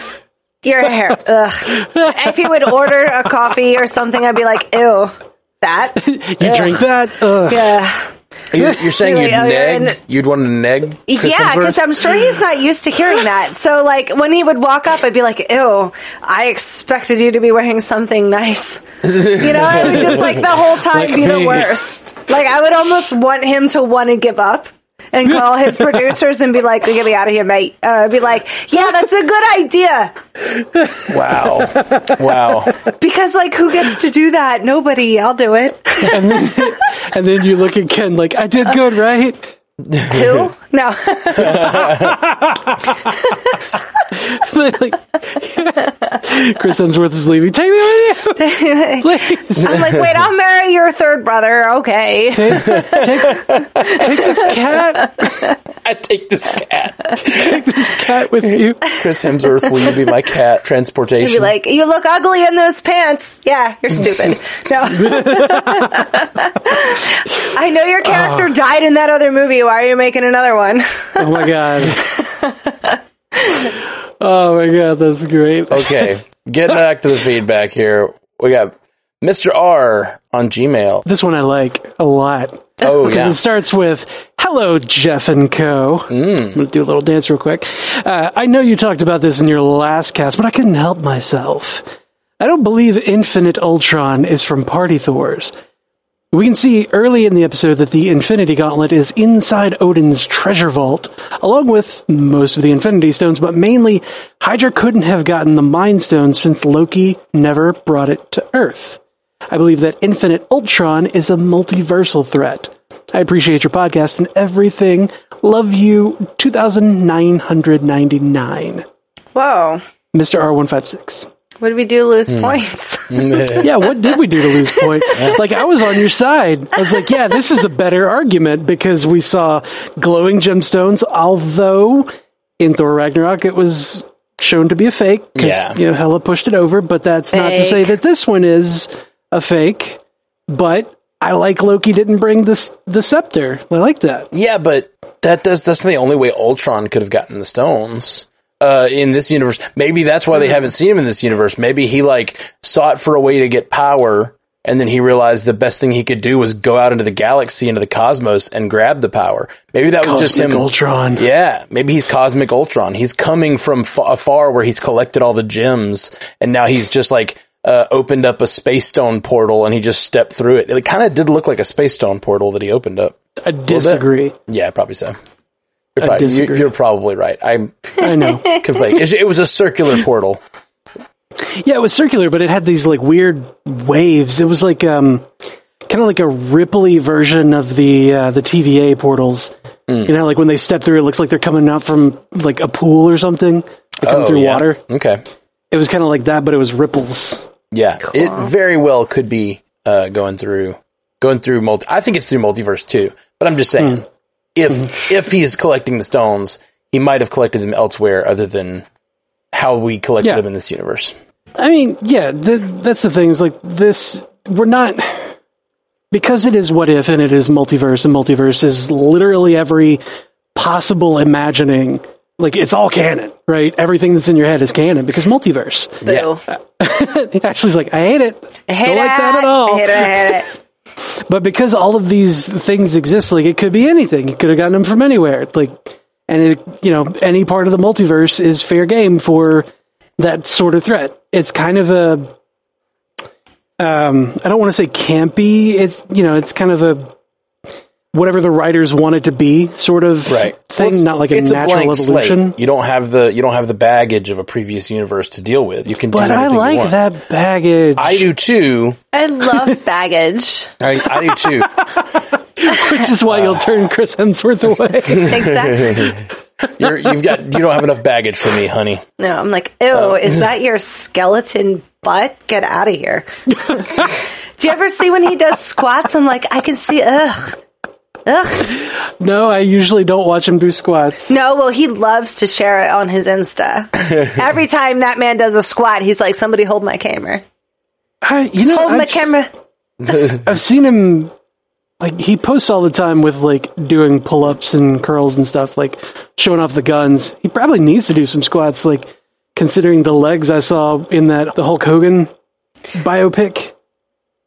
Speaker 3: Your hair. Ugh. if he would order a coffee or something, I'd be like, ew, that.
Speaker 1: You drink that? Ugh.
Speaker 3: Yeah.
Speaker 2: You're, you're saying
Speaker 3: You're
Speaker 2: you'd
Speaker 3: like, oh, you're
Speaker 2: neg?
Speaker 3: in-
Speaker 2: You'd want to neg? Chris
Speaker 3: yeah, because I'm sure he's not used to hearing that. So, like, when he would walk up, I'd be like, ew, I expected you to be wearing something nice. You know, it would just, like, the whole time
Speaker 1: Like
Speaker 3: be the worst. Like, I would almost want him to want to give up. And call his producers and be like, "Get me out of here, mate." Uh, I'd be like, "Yeah, that's a good idea."
Speaker 2: Wow. wow.
Speaker 3: Because, like, who gets to do that? Nobody. I'll do it.
Speaker 1: And then, and then you look at Ken like, I did good, right?
Speaker 3: Who? No.
Speaker 1: like, Chris Hemsworth is leaving. Take me with you, please.
Speaker 3: I'm like, wait, I'll marry your third brother. Okay.
Speaker 1: Take, take, take this cat.
Speaker 2: I take this cat.
Speaker 1: Take this cat with you.
Speaker 2: Chris Hemsworth, will you be my cat transportation?
Speaker 3: Be like, you look ugly in those pants. Yeah, you're stupid. No. I know your character ah. died in that other movie. Why are you making another one?
Speaker 1: Oh my god. Oh my god, that's great.
Speaker 2: okay. Getting back to the feedback here. We got Mr. R on Gmail.
Speaker 1: This one I like a lot.
Speaker 2: Oh,
Speaker 1: Because
Speaker 2: yeah.
Speaker 1: it starts with, hello, Jeff and Co.
Speaker 2: Mm.
Speaker 1: I'm going to do a little dance real quick. Uh, I know you talked about this in your last cast, but I couldn't help myself. I don't believe Infinite Ultron is from Party Thors. We can see early in the episode that the Infinity Gauntlet is inside Odin's treasure vault, along with most of the Infinity Stones, but mainly Hydra couldn't have gotten the Mind Stone since Loki never brought it to Earth. I believe that Infinite Ultron is a multiversal threat. I appreciate your podcast and everything. Love you, 2999.
Speaker 3: Whoa.
Speaker 1: Mr. R156.
Speaker 3: What did we do to lose
Speaker 2: Hmm.
Speaker 3: points?
Speaker 1: yeah, what did we do to lose points? Like I was on your side. I was like, yeah, this is a better argument because we saw glowing gemstones, although in Thor Ragnarok it was shown to be a fake. 'cause,
Speaker 2: Yeah.
Speaker 1: You know, Hela pushed it over, but that's not to say that this one is a fake. But I like Loki didn't bring this the scepter. I like that.
Speaker 2: Yeah, but that does that's the only way Ultron could have gotten the stones. Uh, in this universe, maybe that's why they haven't seen him in this universe. Maybe he like sought for a way to get power, and then he realized the best thing he could do was go out into the galaxy, into the cosmos, and grab the power. Maybe that was just him.
Speaker 1: Ultron.
Speaker 2: Yeah, maybe he's Cosmic Ultron. He's coming from fa- afar where he's collected all the gems, and now he's just like uh, opened up a space stone portal, and he just stepped through it. It kind of did look like a space stone portal that he opened up.
Speaker 1: I disagree.
Speaker 2: Yeah, probably so. You're, probably, you- you're probably right. I'm
Speaker 1: I know.
Speaker 2: conflating. It- it was a circular portal.
Speaker 1: Yeah, it was circular, but it had these like weird waves. It was like um kind of like a ripply version of the uh, the TVA portals.
Speaker 2: Hmm.
Speaker 1: You know, like when they step through, it looks like they're coming out from like a pool or something. They come
Speaker 2: Oh,
Speaker 1: through
Speaker 2: yeah.
Speaker 1: water.
Speaker 2: Okay.
Speaker 1: It was kind of like that, but it was ripples.
Speaker 2: Yeah, it very well could be uh, going through going through multi. I think it's through multiverse too. But I'm just saying, if if he's collecting the stones, he might have collected them elsewhere other than how we collected
Speaker 1: Yeah.
Speaker 2: them in this universe.
Speaker 1: I mean, yeah, th- that's the thing. Is like this. We're not because it is what if and it is multiverse and multiverse is literally every possible imagining. Like it's all canon, right? Everything that's in your head is canon because multiverse.
Speaker 3: Boo.
Speaker 1: Ashley's like, I hate it.
Speaker 3: I hate
Speaker 1: Don't
Speaker 3: it.
Speaker 1: like that at all.
Speaker 3: I hate it. I hate it.
Speaker 1: But because all of these things exist, like it could be anything. You could have gotten them from anywhere. Like, and it, you know, any part of the multiverse is fair game for that sort of threat. It's kind of a, um, I don't want to say campy. It's, you know, it's kind of a, whatever the writers want it to be sort of
Speaker 2: Right.
Speaker 1: thing,
Speaker 2: Well,
Speaker 1: not like a
Speaker 2: it's
Speaker 1: natural
Speaker 2: blank slate.
Speaker 1: evolution.
Speaker 2: You don't have the you don't have the baggage of a previous universe to deal with. You can
Speaker 1: But
Speaker 2: do
Speaker 1: I
Speaker 2: everything you
Speaker 1: like
Speaker 2: want.
Speaker 1: that baggage,
Speaker 2: I do too.
Speaker 3: I love baggage.
Speaker 2: I, I do too.
Speaker 1: which is why you'll uh. turn Chris Hemsworth away.
Speaker 3: Exactly.
Speaker 2: You're, you've got you don't have enough baggage for me, honey.
Speaker 3: No, I'm like, ew,
Speaker 2: Oh.
Speaker 3: is that your skeleton butt? Get out of here. Do you ever see when he does squats? I'm like, I can see, ugh. Ugh.
Speaker 1: no, I usually don't watch him do squats.
Speaker 3: No, well, he loves to share it on his Insta. Every time that man does a squat, he's like, somebody hold my camera.
Speaker 1: I, you know,
Speaker 3: Hold my
Speaker 1: I've-
Speaker 3: camera.
Speaker 1: I've seen him like he posts all the time with like doing pull ups and curls and stuff, like showing off the guns. He probably needs to do some squats, like considering the legs I saw in that the Hulk Hogan biopic.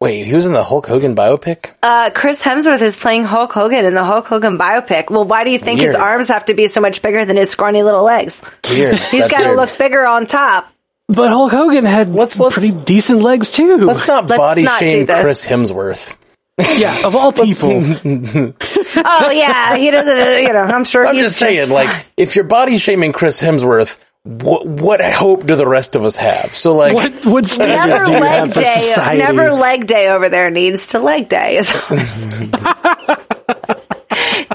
Speaker 2: Wait, he was in the Hulk Hogan biopic?
Speaker 3: Uh, Chris Hemsworth is playing Hulk Hogan in the Hulk Hogan biopic. Well, why do you think his arms have to be so much bigger than his scrawny little legs?
Speaker 2: Weird.
Speaker 3: He's
Speaker 2: That's
Speaker 3: got to look bigger on top.
Speaker 1: But Hulk Hogan had
Speaker 2: Let's- let's-
Speaker 1: pretty decent legs too.
Speaker 2: Let's not
Speaker 3: Let's
Speaker 2: body
Speaker 3: not
Speaker 2: shame. Chris Hemsworth.
Speaker 1: yeah, of all people.
Speaker 3: Oh yeah, he doesn't. You know, I'm sure
Speaker 2: I'm
Speaker 3: he's
Speaker 2: just saying, like, if you're body shaming Chris Hemsworth, what what hope do the rest of us have? So, like,
Speaker 1: what what standards
Speaker 3: Never
Speaker 1: do you
Speaker 3: leg
Speaker 1: have for
Speaker 3: day.
Speaker 1: society?
Speaker 3: Never leg day over there needs to leg day. is all I'm saying.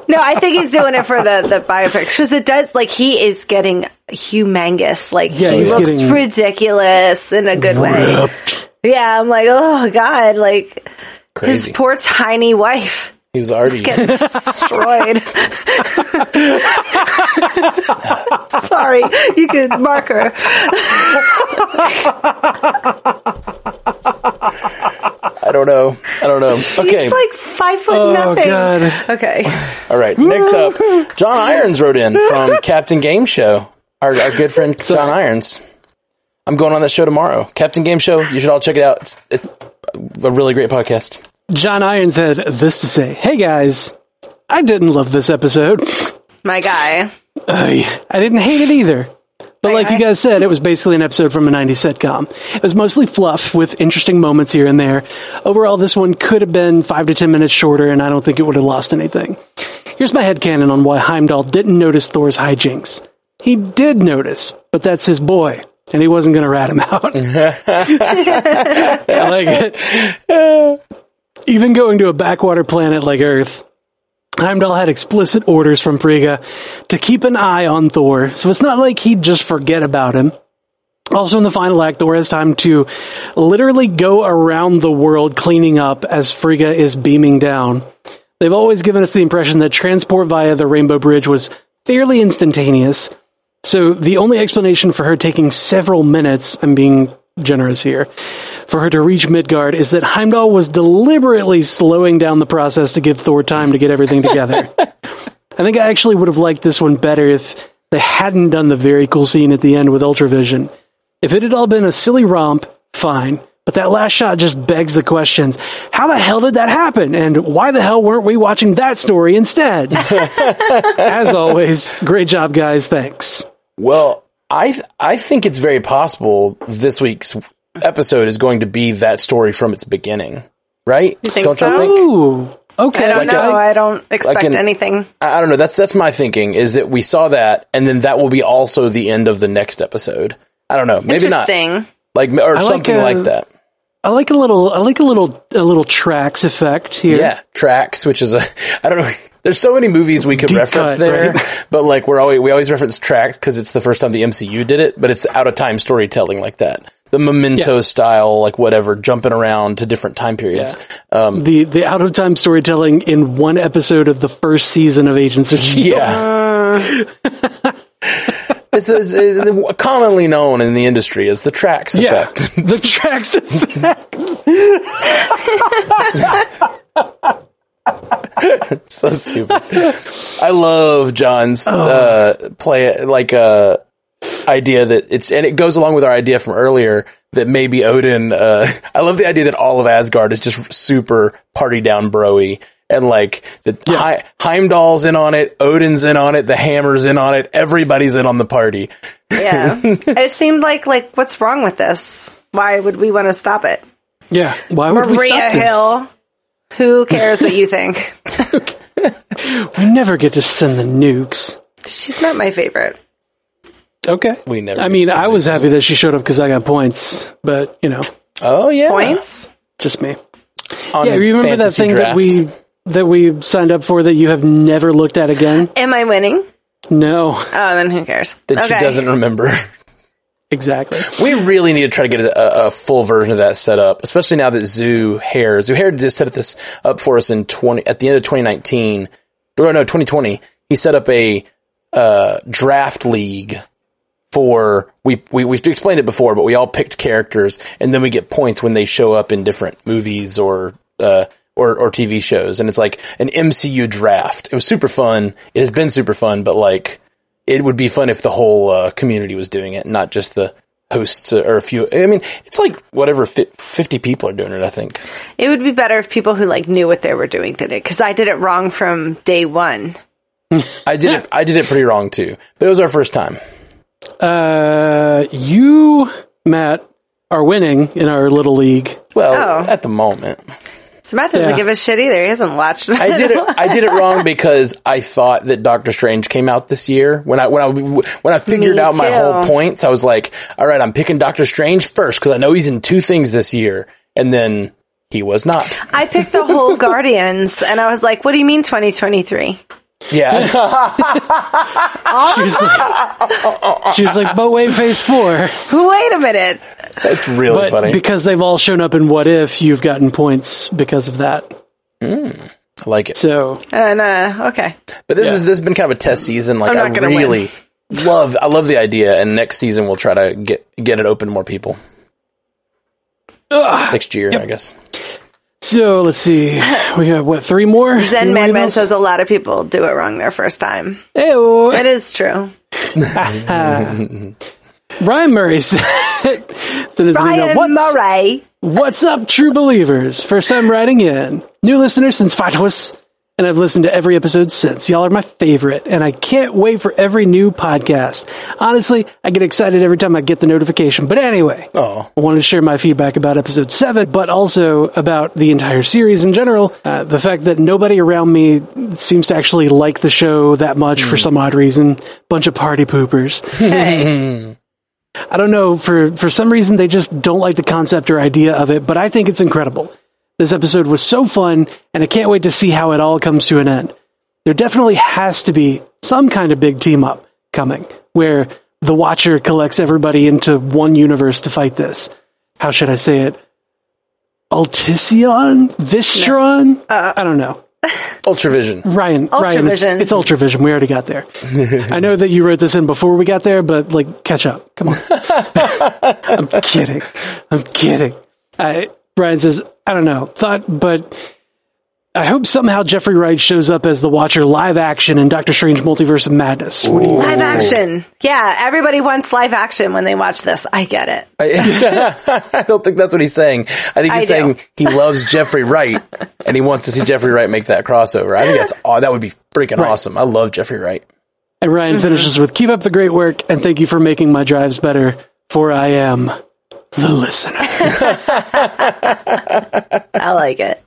Speaker 3: no, I think he's doing it for the the biopics because it does. Like he is getting humongous. Like
Speaker 1: Yeah,
Speaker 3: he looks ridiculous in a good way. Yeah, I'm like, oh god, like
Speaker 2: crazy.
Speaker 3: his poor tiny wife
Speaker 2: he was
Speaker 3: is
Speaker 2: already.
Speaker 3: getting destroyed. Sorry, you could mark her.
Speaker 2: I don't know. I don't know. Okay.
Speaker 3: Like five foot
Speaker 1: Oh
Speaker 3: nothing.
Speaker 1: god.
Speaker 3: Okay.
Speaker 2: All right. Next up, John Irons wrote in from Captain Game Show. Our, our good friend John Irons. I'm going on that show tomorrow. Captain Game Show. You should all check it out. It's, it's a really great podcast.
Speaker 1: John Irons had this to say: "Hey guys, I didn't love this episode.
Speaker 3: My guy.
Speaker 1: I, I didn't hate it either. But like you guys said, it was basically an episode from a 90s sitcom. It was mostly fluff with interesting moments here and there. Overall, this one could have been five to ten minutes shorter, and I don't think it would have lost anything. Here's my headcanon on why Heimdall didn't notice Thor's hijinks. He did notice, but that's his boy, and he wasn't going to rat him out. I like it. Even going to a backwater planet like Earth, Heimdall had explicit orders from Frigga to keep an eye on Thor, so it's not like he'd just forget about him. Also in the final act, Thor has time to literally go around the world cleaning up as Frigga is beaming down. They've always given us the impression that transport via the Rainbow Bridge was fairly instantaneous. So the only explanation for her taking several minutes, I'm being generous here, for her to reach Midgard is that Heimdall was deliberately slowing down the process to give Thor time to get everything together. I think I actually would have liked this one better if they hadn't done the very cool scene at the end with Ultravision. If it had all been a silly romp, fine. But that last shot just begs the questions. How the hell did that happen? And why the hell weren't we watching that story instead? As always, great job, guys. Thanks.
Speaker 2: Well, I th- I think it's very possible this week's episode is going to be that story from its beginning, right?
Speaker 3: You think
Speaker 2: don't
Speaker 3: so?
Speaker 2: you think?
Speaker 1: Ooh, okay.
Speaker 3: I don't
Speaker 2: Like
Speaker 3: know.
Speaker 2: a-
Speaker 3: I don't expect
Speaker 2: an-
Speaker 3: anything.
Speaker 2: I I don't know. That's that's my thinking. Is that we saw that, and then that will be also the end of the next episode. I don't know. Maybe not.
Speaker 3: Interesting.
Speaker 2: Like or
Speaker 1: like,
Speaker 2: something
Speaker 1: uh,
Speaker 2: like that.
Speaker 1: I like a little, I like a little, a little tracks effect here.
Speaker 2: Yeah, tracks, which is a I don't know. There's so many movies we could
Speaker 1: Deep
Speaker 2: reference
Speaker 1: cut,
Speaker 2: there,
Speaker 1: right?
Speaker 2: but like we're always we always reference tracks because it's the first time the MCU did it, but it's out of time storytelling like that. The memento
Speaker 1: Yeah.
Speaker 2: style, like whatever, jumping around to different time periods. Um,
Speaker 1: The the out of time storytelling in one episode of the first season of Agents of Shield.
Speaker 2: yeah. it's, it's, it's commonly known in the industry as the tracks
Speaker 1: Yeah,
Speaker 2: effect.
Speaker 1: the tracks effect.
Speaker 2: so stupid. I love John's
Speaker 1: Oh.
Speaker 2: uh, play like uh, idea that it's and it goes along with our idea from earlier that maybe Odin. Uh, I love the idea that all of Asgard is just super party down broy. And like the Hei- Heimdall's in on it, Odin's in on it, the Hammer's in on it, everybody's in on the party.
Speaker 3: Yeah. it seemed like, like, what's wrong with this? Why would we want to stop it?
Speaker 1: Yeah, why would we
Speaker 3: Maria
Speaker 1: stop this?
Speaker 3: Hill. Who cares what you think?
Speaker 1: We never get to send the nukes.
Speaker 3: She's not my favorite.
Speaker 1: Okay.
Speaker 2: We never
Speaker 1: I mean, I was
Speaker 2: nukes.
Speaker 1: happy that she showed up because I got points, but you know,
Speaker 2: Oh yeah,
Speaker 3: Points?
Speaker 1: just me.
Speaker 2: On
Speaker 1: Yeah, you remember that thing
Speaker 2: Draft.
Speaker 1: that we that we signed up for that you have never looked at again?
Speaker 3: Am I winning?
Speaker 1: No,
Speaker 3: Oh, then who cares?
Speaker 2: that she doesn't remember.
Speaker 1: Exactly.
Speaker 2: We really need to try to get a, a full version of that set up, especially now that Zoo Hair, Zoo Hair just set this up for us in 20, at the end of 2019, or no, 2020. He set up a, uh, draft league for, we, we, we've explained it before, but we all picked characters and then we get points when they show up in different movies or, uh, or, or TV shows. And it's like an MCU draft. It was super fun. It has been super fun, but like, it would be fun if the whole uh, community was doing it, not just the hosts or a few. I mean, it's like whatever fi- fifty people are doing it. I think.
Speaker 3: It would be better if people who like knew what they were doing did it because I did it wrong from day one.
Speaker 2: I did it. I did it pretty wrong too, but it was our first time.
Speaker 1: Uh, you, Matt, are winning in our little league.
Speaker 2: Well,
Speaker 3: Oh.
Speaker 2: at the moment,
Speaker 3: So Matt doesn't
Speaker 1: Yeah.
Speaker 3: give a shit either. He hasn't watched it.
Speaker 2: I did it. I did it wrong because I thought that Doctor Strange came out this year. When I when I when I figured
Speaker 3: Me
Speaker 2: out my whole points, I was like, all right, I'm picking Doctor Strange first because I know he's in two things this year, and then he was not.
Speaker 3: I picked the whole Guardians and I was like, what do you mean 2023?
Speaker 2: Yeah.
Speaker 1: She was like, she was like but wait, phase four.
Speaker 3: Wait a minute.
Speaker 2: That's really
Speaker 1: But
Speaker 2: funny.
Speaker 1: because they've all shown up in What If, you've gotten points because of that.
Speaker 2: I like it.
Speaker 1: So,
Speaker 3: And, uh, okay.
Speaker 2: But this
Speaker 1: Yeah.
Speaker 2: is this has been kind of a test season. Like
Speaker 3: I'm
Speaker 2: I
Speaker 3: not gonna
Speaker 2: really love I love the idea, and next season we'll try to get get it open to more people. Next year, I guess.
Speaker 1: so let's see. We have what three more?
Speaker 3: Zen
Speaker 1: Three
Speaker 3: Madman says a lot of people do it wrong their first time.
Speaker 1: Ew.
Speaker 3: It is true.
Speaker 1: Brian Murray said, sent us an email. What's,
Speaker 3: Murray.
Speaker 1: what's up, true believers? First time writing in. New listener since FATWS, and I've listened to every episode since. Y'all are my favorite, and I can't wait for every new podcast. Honestly, I get excited every time I get the notification. But anyway,
Speaker 2: Oh,
Speaker 1: I wanted to share my feedback about episode seven, but also about the entire series in general. Uh, the fact that nobody around me seems to actually like the show that much for some odd reason. Bunch of party poopers.
Speaker 3: Hey.
Speaker 1: I don't know, for, for some reason they just don't like the concept or idea of it, but I think it's incredible. This episode was so fun, and I can't wait to see how it all comes to an end. There definitely has to be some kind of big team up coming, where the Watcher collects everybody into one universe to fight this. How should I say it? Ultision? Vistron? Uh, I don't know.
Speaker 2: Ultravision.
Speaker 1: Ryan, Ryan, it's,
Speaker 3: Ultravision.
Speaker 1: it's Ultravision. We already got there. I know that you wrote this in before we got there, but like, catch up. Come on. I'm kidding. I'm kidding. Uh, Ryan says, I don't know. Thought, but I hope somehow Jeffrey Wright shows up as the Watcher live action in Doctor Strange Multiverse of Madness. What do you
Speaker 3: Live action. Yeah, everybody wants live action when they watch this. I get it.
Speaker 2: I, I don't think that's what he's saying. I think he's
Speaker 3: I
Speaker 2: saying he loves Jeffrey Wright and he wants to see Jeffrey Wright make that crossover. I think that's oh, that would be freaking awesome. I love Jeffrey Wright.
Speaker 1: And Ryan mm-hmm. finishes with, keep up the great work and thank you for making my drives better, for I am the listener.
Speaker 3: I like it.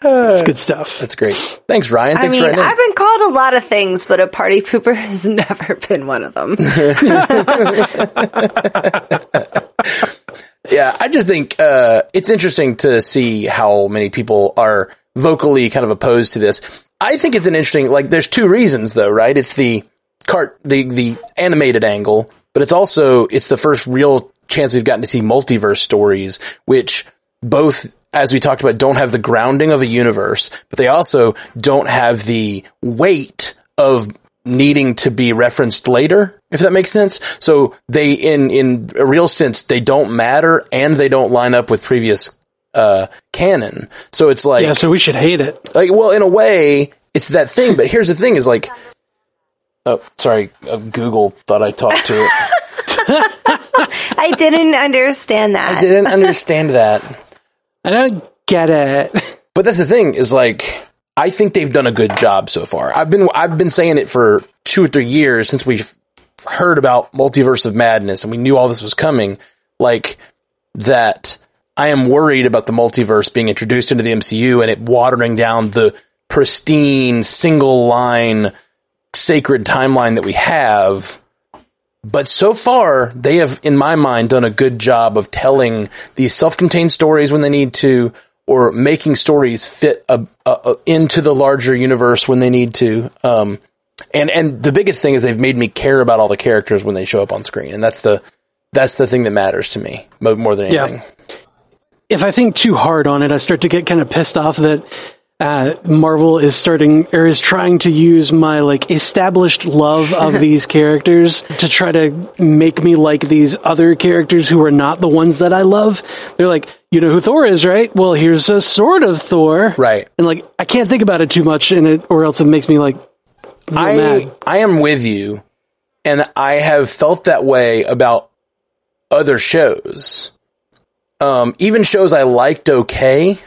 Speaker 1: That's good stuff.
Speaker 2: That's great. Thanks, Ryan.
Speaker 3: I
Speaker 2: Thanks
Speaker 3: mean,
Speaker 2: for writing in.
Speaker 3: I've been called a lot of things, but a party pooper has never been one of them.
Speaker 2: Yeah, I just think uh, it's interesting to see how many people are vocally kind of opposed to this. I think it's an interesting like. There's two reasons though, right? It's the cart, the the animated angle, but it's also it's the first real chance we've gotten to see multiverse stories, which both, as we talked about, don't have the grounding of a universe, but they also don't have the weight of needing to be referenced later, if that makes sense. So they, in, in a real sense, they don't matter and they don't line up with previous, uh, canon. So it's like,
Speaker 1: Yeah, so we should hate it.
Speaker 2: like, well, in a way, it's that thing, but here's the thing is like, oh, sorry, uh, Google thought I talked to it.
Speaker 3: I didn't understand that.
Speaker 2: I didn't understand that.
Speaker 1: I don't get it.
Speaker 2: But that's the thing is like, I think they've done a good job so far. I've been, I've been saying it for two or three years since we've heard about Multiverse of Madness and we knew all this was coming. Like that I am worried about the multiverse being introduced into the MCU and it watering down the pristine single line sacred timeline that we have. But so far, they have, in my mind, done a good job of telling these self-contained stories when they need to, or making stories fit uh uh into the larger universe when they need to. Um, and and the biggest thing is they've made me care about all the characters when they show up on screen, and that's the that's the thing that matters to me more than
Speaker 1: Yeah.
Speaker 2: anything.
Speaker 1: if I think too hard on it, I start to get kind of pissed off that uh, Marvel is starting or is trying to use my like established love of these characters to try to make me like these other characters who are not the ones that I love. They're like, you know who Thor is, right? Well, here's a sort of Thor,
Speaker 2: Right.
Speaker 1: And like, I can't think about it too much in it, or else it makes me like
Speaker 2: I
Speaker 1: mad.
Speaker 2: I am with you, and I have felt that way about other shows. Um, even shows I liked okay,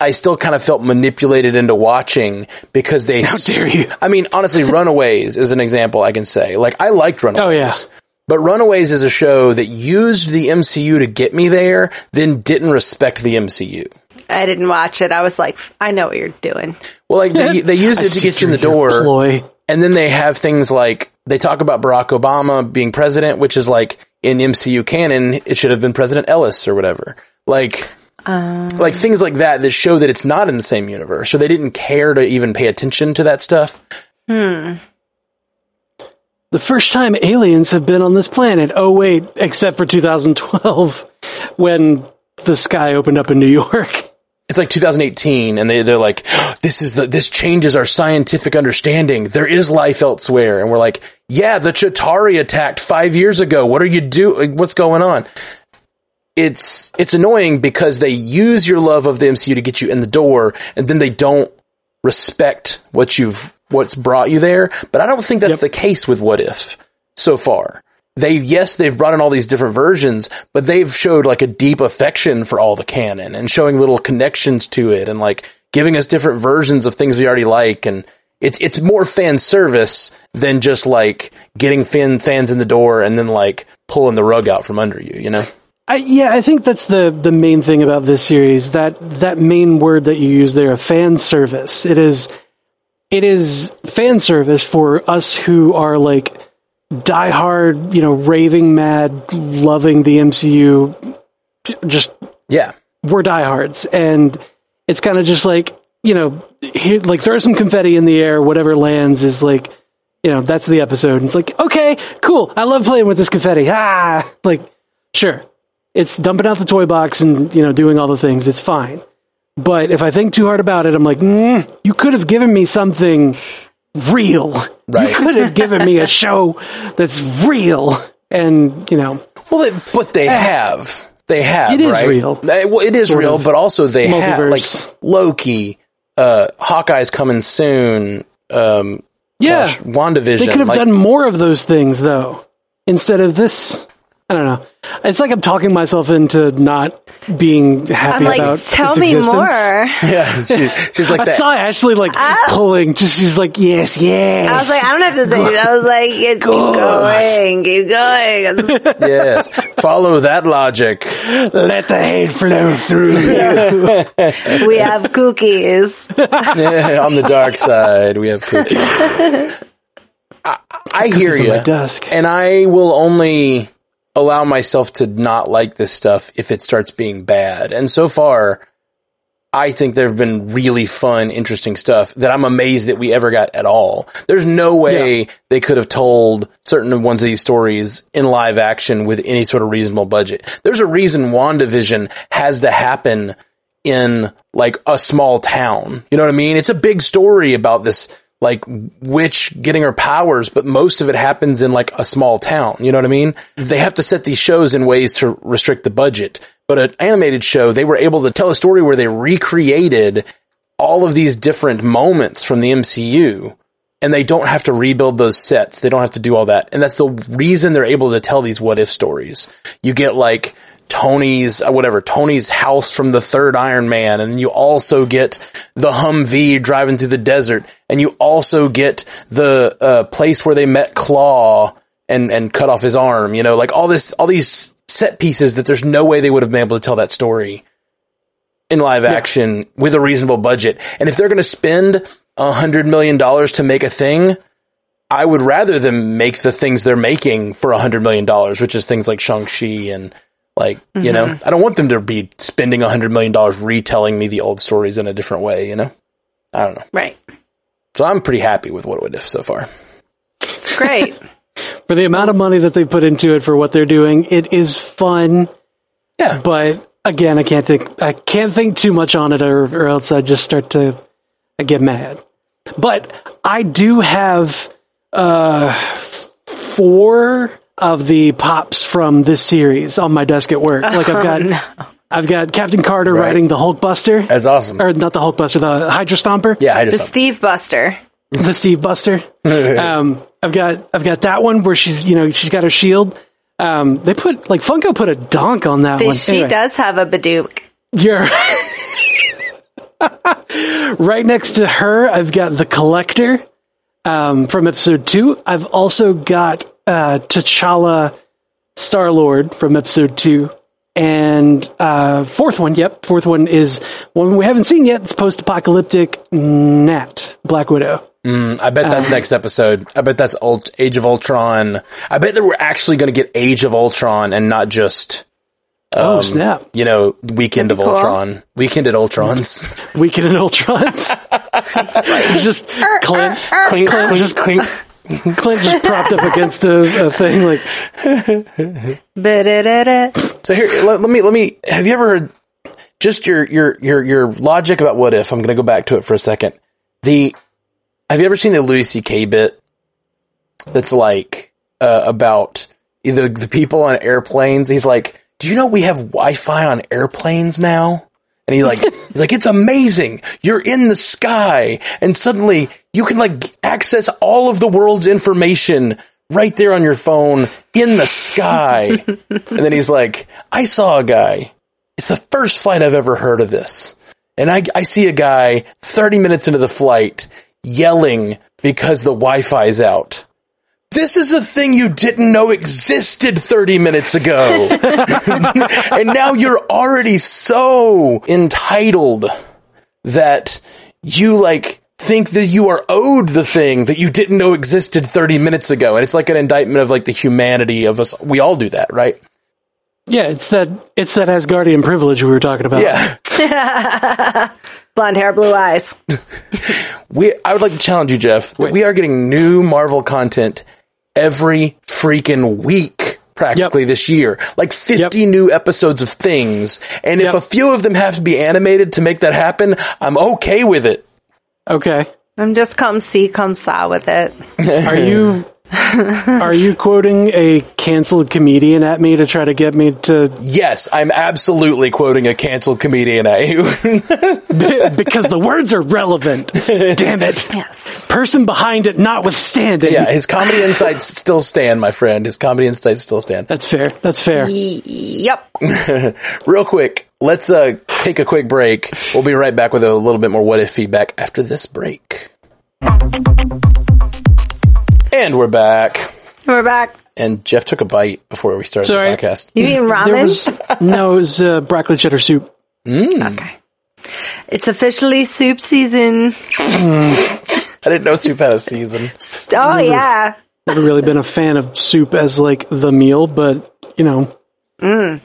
Speaker 2: I still kind of felt manipulated into watching because they. How
Speaker 1: dare you.
Speaker 2: I mean, honestly, Runaways is an example I can say. Like, I liked Runaways.
Speaker 1: Oh, yeah.
Speaker 2: But Runaways is a show that used the MCU to get me there, then didn't respect the MCU.
Speaker 3: I didn't watch it. I was like, I know what you're doing.
Speaker 2: Well, like they, they used it to get you in the door.
Speaker 1: Ploy.
Speaker 2: And then they have things like they talk about Barack Obama being president, which is like in MCU canon, it should have been President Ellis or whatever. Like, Um, like things like that that show that it's not in the same universe, or they didn't care to even pay attention to that stuff. Hmm.
Speaker 1: The first time aliens have been on this planet. Oh wait, except for 2012 when the sky opened up in New York.
Speaker 2: It's like 2018, and they they're like, this is the this changes our scientific understanding. There is life elsewhere, and we're like, yeah, the Chitauri attacked five years ago. What are you doing? What's going on? It's it's annoying because they use your love of the MCU to get you in the door, and then they don't respect what you've what's brought you there. But I don't think that's
Speaker 1: Yep.
Speaker 2: the case with What If so far. They yes, they've brought in all these different versions, but they've showed like a deep affection for all the canon and showing little connections to it and like giving us different versions of things we already like and it's it's more fan service than just like getting fan fans in the door and then like pulling the rug out from under you, you know?
Speaker 1: I, yeah, I think that's the the main thing about this series. That that main word that you use there, fan service. It is it is fan service for us who are like diehard, you know, raving mad, loving the MCU. Just
Speaker 2: Yeah.
Speaker 1: we're diehards, and it's kind of just like you know, here, like throw some confetti in the air. Whatever lands is like you know, that's the episode. And it's like, okay, cool. I love playing with this confetti. Ah, like, sure. It's dumping out the toy box and, you know, doing all the things. It's fine. But if I think too hard about it, I'm like, mm, you could have given me something real.
Speaker 2: Right.
Speaker 1: You could have given me a show that's real. And, you know,
Speaker 2: Well, it, but they have. They have.
Speaker 1: It is
Speaker 2: right?
Speaker 1: real.
Speaker 2: Uh, Well, it is
Speaker 1: Sort
Speaker 2: real, but also they have like
Speaker 1: Multiverse.
Speaker 2: Loki, uh, Hawkeye's coming soon. Um,
Speaker 1: yeah.
Speaker 2: gosh, WandaVision.
Speaker 1: They could have
Speaker 2: like-
Speaker 1: done more of those things, though, instead of this. I don't know. It's like I'm talking myself into not being happy
Speaker 3: I'm like,
Speaker 1: about
Speaker 3: tell
Speaker 1: its
Speaker 3: me
Speaker 1: existence.
Speaker 3: more.
Speaker 2: Yeah, she, she's like
Speaker 1: I
Speaker 2: that.
Speaker 1: saw Ashley like I, pulling. Just she's like, yes, yes.
Speaker 3: I was like, I don't have to say it. I was like, keep going, keep going.
Speaker 2: yes, follow that logic.
Speaker 1: let the hate flow through you.
Speaker 3: we have cookies.
Speaker 2: Yeah, on the dark side, we have cookies. I, I hear you,
Speaker 1: my desk.
Speaker 2: and I will only allow myself to not like this stuff if it starts being bad. And so far, I think there have been really fun, interesting stuff that I'm amazed that we ever got at all. There's no way they could have told certain ones of these stories in live action with any sort of reasonable budget. There's a reason WandaVision has to happen in like a small town. You know what I mean? It's a big story about this like witch getting her powers, but most of it happens in like a small town. You know what I mean? They have to set these shows in ways to restrict the budget. But an animated show, they were able to tell a story where they recreated all of these different moments from the MCU and they don't have to rebuild those sets. They don't have to do all that. And that's the reason they're able to tell these what if stories. You get like Tony's, uh, whatever, Tony's house from the third Iron Man. And you also get the Humvee driving through the desert. And you also get the uh, place where they met Klaue and, and cut off his arm. You know, like all this, all these set pieces that there's no way they would have been able to tell that story in live action with a reasonable budget. And if they're going to spend a hundred million dollars to make a thing, I would rather them make the things they're making for a hundred million dollars, which is things like Shang-Chi and like, you know, I don't want them to be spending a hundred million dollars retelling me the old stories in a different way, you know? I don't know.
Speaker 3: Right.
Speaker 2: So I'm pretty happy with what would if so far.
Speaker 3: It's great.
Speaker 1: for the amount of money that they put into it for what they're doing, it is fun.
Speaker 2: Yeah.
Speaker 1: But again, I can't think I can't think too much on it, or, or else I just start to I get mad. But I do have uh, four of the pops from this series on my desk at work. Like I've got I've got Captain Carter
Speaker 2: Right.
Speaker 1: riding the Hulkbuster.
Speaker 2: That's awesome.
Speaker 1: or not the Hulkbuster, the Hydra Stomper.
Speaker 2: Yeah, I
Speaker 3: The
Speaker 2: just,
Speaker 3: Steve Buster.
Speaker 1: the Steve Buster. um, I've got I've got that one where she's you know she's got her shield. Um, they put like Funko put a donk on that
Speaker 3: They-
Speaker 1: one.
Speaker 3: She
Speaker 1: Anyway,
Speaker 3: does have a Badook.
Speaker 1: You're right next to her. I've got the collector um, from episode two. I've also got uh, T'Challa, Star Lord from episode two. And uh, fourth one, yep, fourth one is one we haven't seen yet. It's post-apocalyptic Nat Black Widow.
Speaker 2: Mm, I bet that's uh, next episode. I bet that's Ult- Age of Ultron. I bet that we're actually going to get Age of Ultron and not just
Speaker 1: oh um, snap!
Speaker 2: you know, Weekend of
Speaker 3: cool.
Speaker 2: Ultron. Weekend at Ultron's.
Speaker 1: Weekend in Ultrons. Er, er, er, just Clint,
Speaker 2: clink,
Speaker 1: Clint
Speaker 2: clink,
Speaker 1: just
Speaker 2: clink.
Speaker 1: Clint just propped up against a, a thing like
Speaker 2: So here, let, let me, let me, have you ever heard just your, your, your, your logic about what if? I'm going to go back to it for a second. The, have you ever seen the Louis C.K. bit that's like, uh, about either the people on airplanes? He's like, do you know we have Wi-Fi on airplanes now? And he like, he's like, it's amazing. You're in the sky and suddenly you can like access all of the world's information right there on your phone in the sky. and then he's like, I saw a guy. It's the first flight I've ever heard of this. And I, I see a guy 30 minutes into the flight yelling because the Wi-Fi's out. This is a thing you didn't know existed 30 minutes ago. and now you're already so entitled that you like think that you are owed the thing that you didn't know existed 30 minutes ago. And it's like an indictment of like the humanity of us. We all do that, right?
Speaker 1: yeah, it's that it's that Asgardian privilege we were talking about.
Speaker 2: Yeah.
Speaker 3: Blonde hair, blue eyes.
Speaker 2: We, I would like to challenge you, Jeff. that We are getting new Marvel content every freaking week, practically
Speaker 1: Yep.
Speaker 2: this year. Like 50
Speaker 1: Yep.
Speaker 2: new episodes of things. And if a few of them have to be animated to make that happen, I'm okay with it.
Speaker 1: Okay.
Speaker 3: I'm just come see, come saw with it.
Speaker 1: Are you are you quoting a canceled comedian at me to try to get me to
Speaker 2: Yes, I'm absolutely quoting a canceled comedian at you.
Speaker 1: because the words are relevant. Damn it.
Speaker 3: Yes.
Speaker 1: Person behind it notwithstanding.
Speaker 2: yeah, his comedy insights still stand, my friend. His comedy insights still stand.
Speaker 1: That's fair. That's fair.
Speaker 3: Yep.
Speaker 2: Real quick, let's uh, take a quick break. We'll be right back with a little bit more what if feedback after this break. And we're back.
Speaker 3: We're back.
Speaker 2: And Jeff took a bite before we started
Speaker 1: Sorry.
Speaker 2: the podcast.
Speaker 3: You eating ramen?
Speaker 1: Was no, it was uh, broccoli cheddar soup.
Speaker 3: okay. It's officially soup season.
Speaker 2: I didn't know soup had a season.
Speaker 3: Oh yeah.
Speaker 1: Never really been a fan of soup as like the meal, but you know,
Speaker 3: Mm.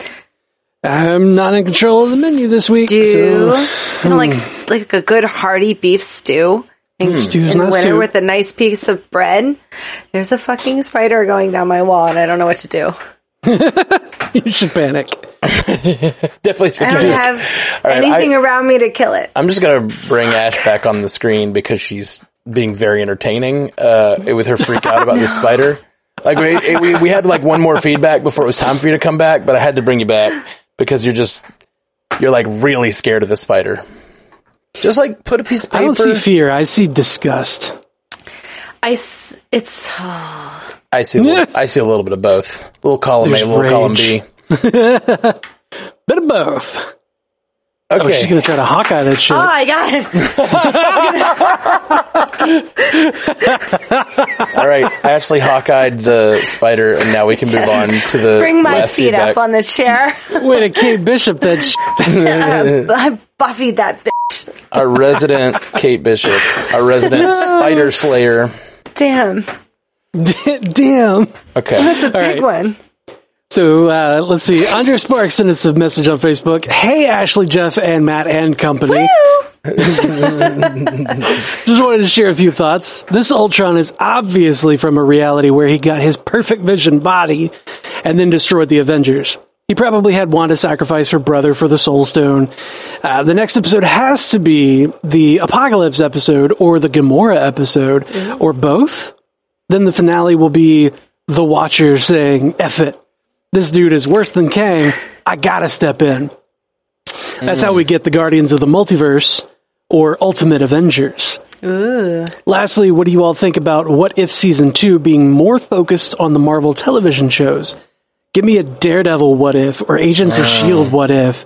Speaker 1: I'm not in control of the menu this week.
Speaker 3: Stew.
Speaker 1: So
Speaker 3: You know, like like a good hearty beef stew. In,
Speaker 1: stew's
Speaker 3: in
Speaker 1: not
Speaker 3: winter
Speaker 1: soup.
Speaker 3: with a nice piece of bread. There's a fucking spider going down my wall, and I don't know what to do.
Speaker 1: you should panic.
Speaker 2: Definitely should
Speaker 3: I don't
Speaker 2: do it.
Speaker 3: have
Speaker 2: All right,
Speaker 3: anything
Speaker 2: I-
Speaker 3: around me to kill it.
Speaker 2: I'm just gonna bring Ash back on the screen because she's being very entertaining uh, with her freak out about this spider. Like we, we we had like one more feedback before it was time for you to come back, but I had to bring you back because you're just you're like really scared of the spider. Just like put a piece of paper.
Speaker 1: I don't see fear. I see disgust.
Speaker 3: I s- it's
Speaker 2: I see a little, I see a little bit of both. A little column A, a
Speaker 1: There's
Speaker 2: little column B.
Speaker 1: Bit of both. Oh, she's gonna try to Hawkeye that shit.
Speaker 3: oh my god.
Speaker 2: all right. Ashley Hawkeyed the spider, and now we can move on to the
Speaker 3: Bring my
Speaker 2: last
Speaker 3: feet
Speaker 2: feedback.
Speaker 3: up on the chair.
Speaker 1: Way to Kate Bishop that sh-
Speaker 3: I Buffy that bitch.
Speaker 2: Our resident Kate Bishop, our resident spider slayer.
Speaker 3: Damn.
Speaker 1: Damn.
Speaker 2: Okay.
Speaker 3: That's a big
Speaker 1: right.
Speaker 3: one.
Speaker 1: So uh, let's see. Andre Sparks sent us a message on Facebook. Hey, Ashley, Jeff, and Matt and company. Just wanted to share a few thoughts. This Ultron is obviously from a reality where he got his perfect vision body and then destroyed the Avengers. He probably had Wanda sacrifice her brother for the Soul Stone. Uh, the next episode has to be the Apocalypse episode or the Gamora episode or both. Then the finale will be the Watcher saying, F it. This dude is worse than Kang. I gotta step in. That's how we get the Guardians of the Multiverse or Ultimate Avengers. Lastly, what do you all think about What If Season 2 being more focused on the Marvel television shows? Give me a Daredevil What If or Agents of uh. S.H.I.E.L.D. What If.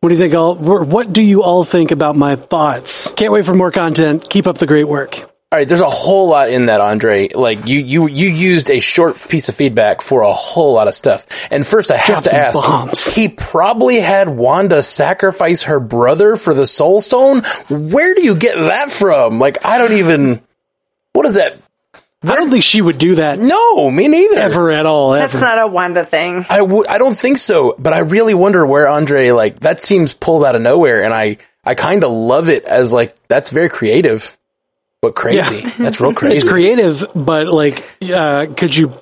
Speaker 1: What do you think all, what do you all think about my thoughts? Can't wait for more content. Keep up the great work.
Speaker 2: All right, there's a whole lot in that, Andre. Like you, you, you used a short piece of feedback for a whole lot of stuff. And first, I have
Speaker 1: Drop
Speaker 2: to ask:
Speaker 1: bombs.
Speaker 2: he probably had Wanda sacrifice her brother for the Soul Stone. Where do you get that from? Like, I don't even. What is that?
Speaker 1: I don't think she would do that
Speaker 2: No, me neither.
Speaker 1: ever at all. Ever.
Speaker 3: That's not a Wanda thing.
Speaker 2: I. I don't think so. But I really wonder where Andre. Like that seems pulled out of nowhere, and I, I kind of love it as like that's very creative, but crazy.
Speaker 1: Yeah.
Speaker 2: That's real crazy.
Speaker 1: It's creative, but like, uh, could you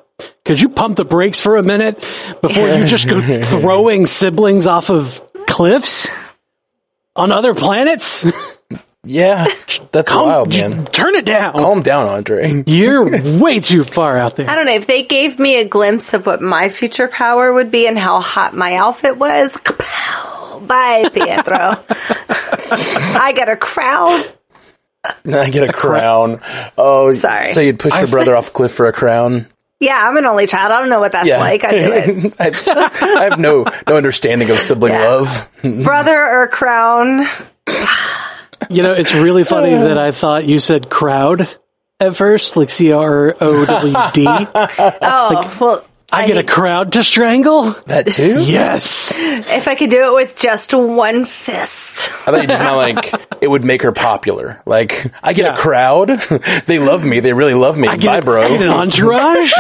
Speaker 1: could you pump the brakes for a minute before you just go throwing siblings off of cliffs on other planets?
Speaker 2: Yeah, that's
Speaker 1: Calm-
Speaker 2: wild, man.
Speaker 1: Turn it down.
Speaker 2: Calm down, Andre.
Speaker 1: You're way too far out there.
Speaker 3: I don't know if they gave me a glimpse of what my future power would be and how hot my outfit was. Kapow! Bye, Pietro. I get a crown.
Speaker 2: I get a crown. Oh,
Speaker 3: Sorry.
Speaker 2: So you'd push your brother off a cliff for a crown?
Speaker 3: Yeah, I'm an only child. I don't know what that's
Speaker 2: Yeah.
Speaker 3: like. I do it.
Speaker 2: I, I have no no understanding of sibling
Speaker 3: Yeah.
Speaker 2: love.
Speaker 3: Brother or crown.
Speaker 1: You know, it's really funny that I thought you said crowd at first, like C R O W D.
Speaker 3: Oh, well,
Speaker 1: I get a crowd to strangle.
Speaker 2: That too?
Speaker 1: Yes.
Speaker 3: if I could do it with just one fist.
Speaker 2: I thought you just meant like it would make her popular. Like I get
Speaker 1: Yeah.
Speaker 2: a crowd. they love me. They really love me.
Speaker 1: I get,
Speaker 2: Bye, bro.
Speaker 1: I get an entourage.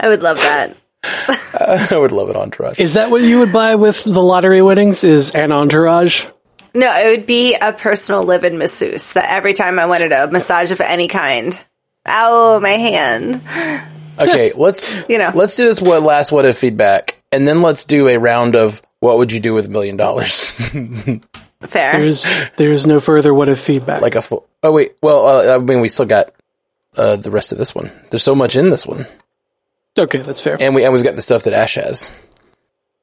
Speaker 3: I would love that.
Speaker 2: I would love it, Entourage.
Speaker 1: Is that what you would buy with the lottery winnings? Is an entourage?
Speaker 3: No, it would be a personal live-in masseuse that every time I wanted a massage of any kind. Ow, my hand.
Speaker 2: Okay, let's
Speaker 3: You know.
Speaker 2: let's do this what last what if feedback, and then let's do a round of what would you do with a million dollars?
Speaker 3: Fair.
Speaker 1: There's there's no further what if feedback.
Speaker 2: Like a full. Oh wait, well uh, I mean we still got uh, the rest of this one. There's so much in this one,
Speaker 1: okay, that's fair.
Speaker 2: and we and we've got the stuff that Ash has.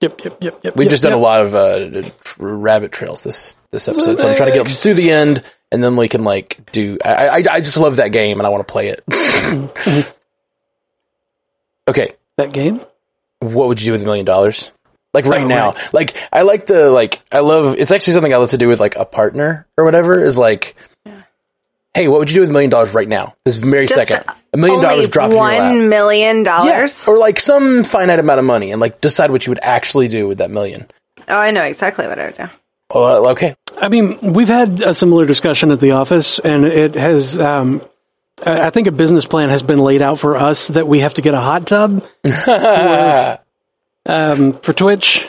Speaker 1: Yep, yep, yep, yep.
Speaker 2: We've
Speaker 1: yep,
Speaker 2: just done
Speaker 1: yep.
Speaker 2: a lot of uh, rabbit trails this this episode, so I'm trying to get through the end, and then we can like do. I I, I just love that game, and I want to play it. okay,
Speaker 1: that game.
Speaker 2: what would you do with a million dollars? Like right
Speaker 1: Oh,
Speaker 2: now,
Speaker 1: right.
Speaker 2: like I like the like I love. It's actually something I love to do with like a partner or whatever. Is like, hey, what would you do with a million dollars right now? This very
Speaker 3: Just
Speaker 2: second, a million
Speaker 3: Only
Speaker 2: dollars dropped in your lap.
Speaker 3: one million dollars.
Speaker 2: or like some finite amount of money, and like decide what you would actually do with that million.
Speaker 3: Oh, I know exactly what I would do.
Speaker 2: Well, uh, okay,
Speaker 1: I mean, we've had a similar discussion at the office, and it has. Um, I I think a business plan has been laid out for us that we have to get a hot tub for, um, for Twitch.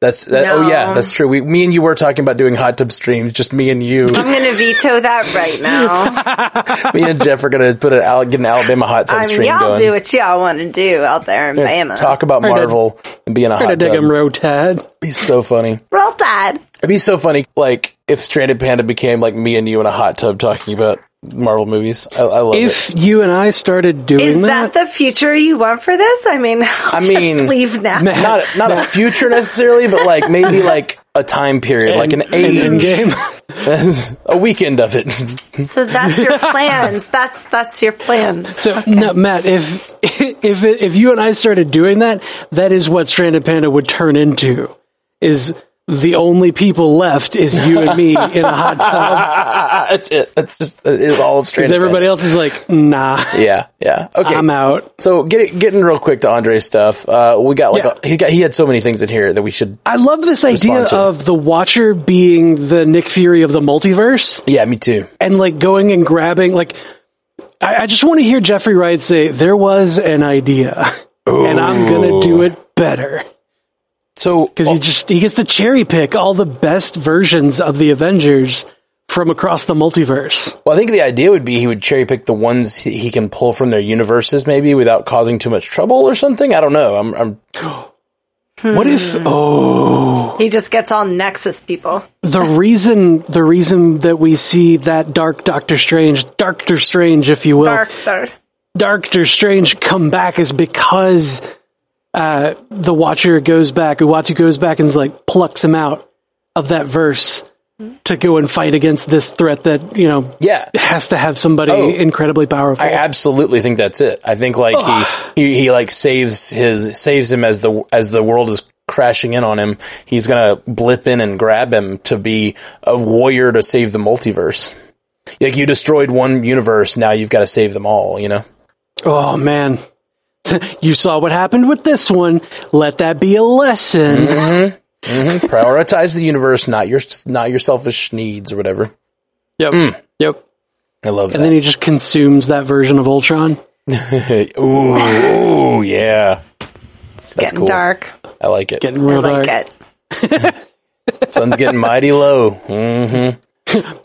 Speaker 2: that's that. Oh yeah, that's true. We, me and you were talking about doing hot tub streams, just me and you.
Speaker 3: I'm going to veto that right now.
Speaker 2: me and Jeff are gonna put an Al- get an Alabama hot tub
Speaker 3: I mean,
Speaker 2: stream
Speaker 3: y'all
Speaker 2: going.
Speaker 3: do what y'all want to do out there in Bama.
Speaker 2: Talk about
Speaker 1: Right,
Speaker 2: Marvel and be in a
Speaker 1: Trying to
Speaker 2: hot
Speaker 1: dig
Speaker 2: tub.
Speaker 1: him Roll Tide.
Speaker 2: He's so funny.
Speaker 3: Roll Tide.
Speaker 2: It'd be so funny, like if Stranded Panda became like me and you in a hot tub talking about Marvel movies. I, I love it.
Speaker 1: If you and I started doing
Speaker 3: Is that the future you want for this? I mean, I'll
Speaker 2: I mean,
Speaker 3: just leave now.
Speaker 1: Man.
Speaker 2: Not not a future necessarily, but like maybe like a time period, like an age,
Speaker 1: end game.
Speaker 2: a weekend of it.
Speaker 3: So that's your plans. That's that's your plans.
Speaker 1: So, no, Matt, if if if you and I started doing that, that is what Stranded Panda would turn into. Is the only people left is you and me in a hot tub
Speaker 2: That's it. That's just it's all of
Speaker 1: because everybody else is like, nah,
Speaker 2: Yeah, yeah. Okay.
Speaker 1: I'm out.
Speaker 2: So get, getting real quick to Andre's stuff. Uh, we got like
Speaker 1: Yeah.
Speaker 2: a, he got he had so many things in here that we should.
Speaker 1: I love this idea
Speaker 2: to.
Speaker 1: of the Watcher being the Nick Fury of the multiverse
Speaker 2: Yeah, me too.
Speaker 1: and like going and grabbing like. I, I just want to hear Jeffrey Wright say there was an idea, and I'm gonna do it better.
Speaker 2: So
Speaker 1: because he oh. just he gets to cherry pick all the best versions of the Avengers from across the multiverse.
Speaker 2: Well, I think the idea would be he would cherry pick the ones he, he can pull from their universes, maybe without causing too much trouble or something. I don't know. I'm, I'm
Speaker 1: What if hmm. oh
Speaker 3: He just gets all Nexus people.
Speaker 1: the reason the reason that we see that dark Doctor Strange, Doctor Strange, if you will,
Speaker 3: Dark, dark.
Speaker 1: Doctor Strange come back is because uh, the Watcher goes back, Uatu goes back and like plucks him out of that verse to go and fight against this threat that you know
Speaker 2: yeah.
Speaker 1: has to have somebody
Speaker 2: Oh.
Speaker 1: incredibly powerful.
Speaker 2: I absolutely think that's it. I think like he, he he like saves his saves him as the as the world is crashing in on him. He's gonna blip in and grab him to be a warrior to save the multiverse. Like you destroyed one universe, now you've got to save them all. You know.
Speaker 1: Oh man. You saw what happened with this one. Let that be a lesson. Mm-hmm. Mm-hmm.
Speaker 2: Prioritize the universe, not your not your selfish needs or whatever.
Speaker 1: Yep. Hmm. Yep.
Speaker 2: I love that.
Speaker 1: And then he just consumes that version of Ultron.
Speaker 2: ooh, ooh, yeah.
Speaker 3: It's
Speaker 2: That's
Speaker 3: getting
Speaker 2: cool.
Speaker 3: dark.
Speaker 2: I like it.
Speaker 1: Getting
Speaker 3: I
Speaker 1: real
Speaker 3: like
Speaker 1: dark.
Speaker 3: it.
Speaker 2: Sun's getting mighty low. hmm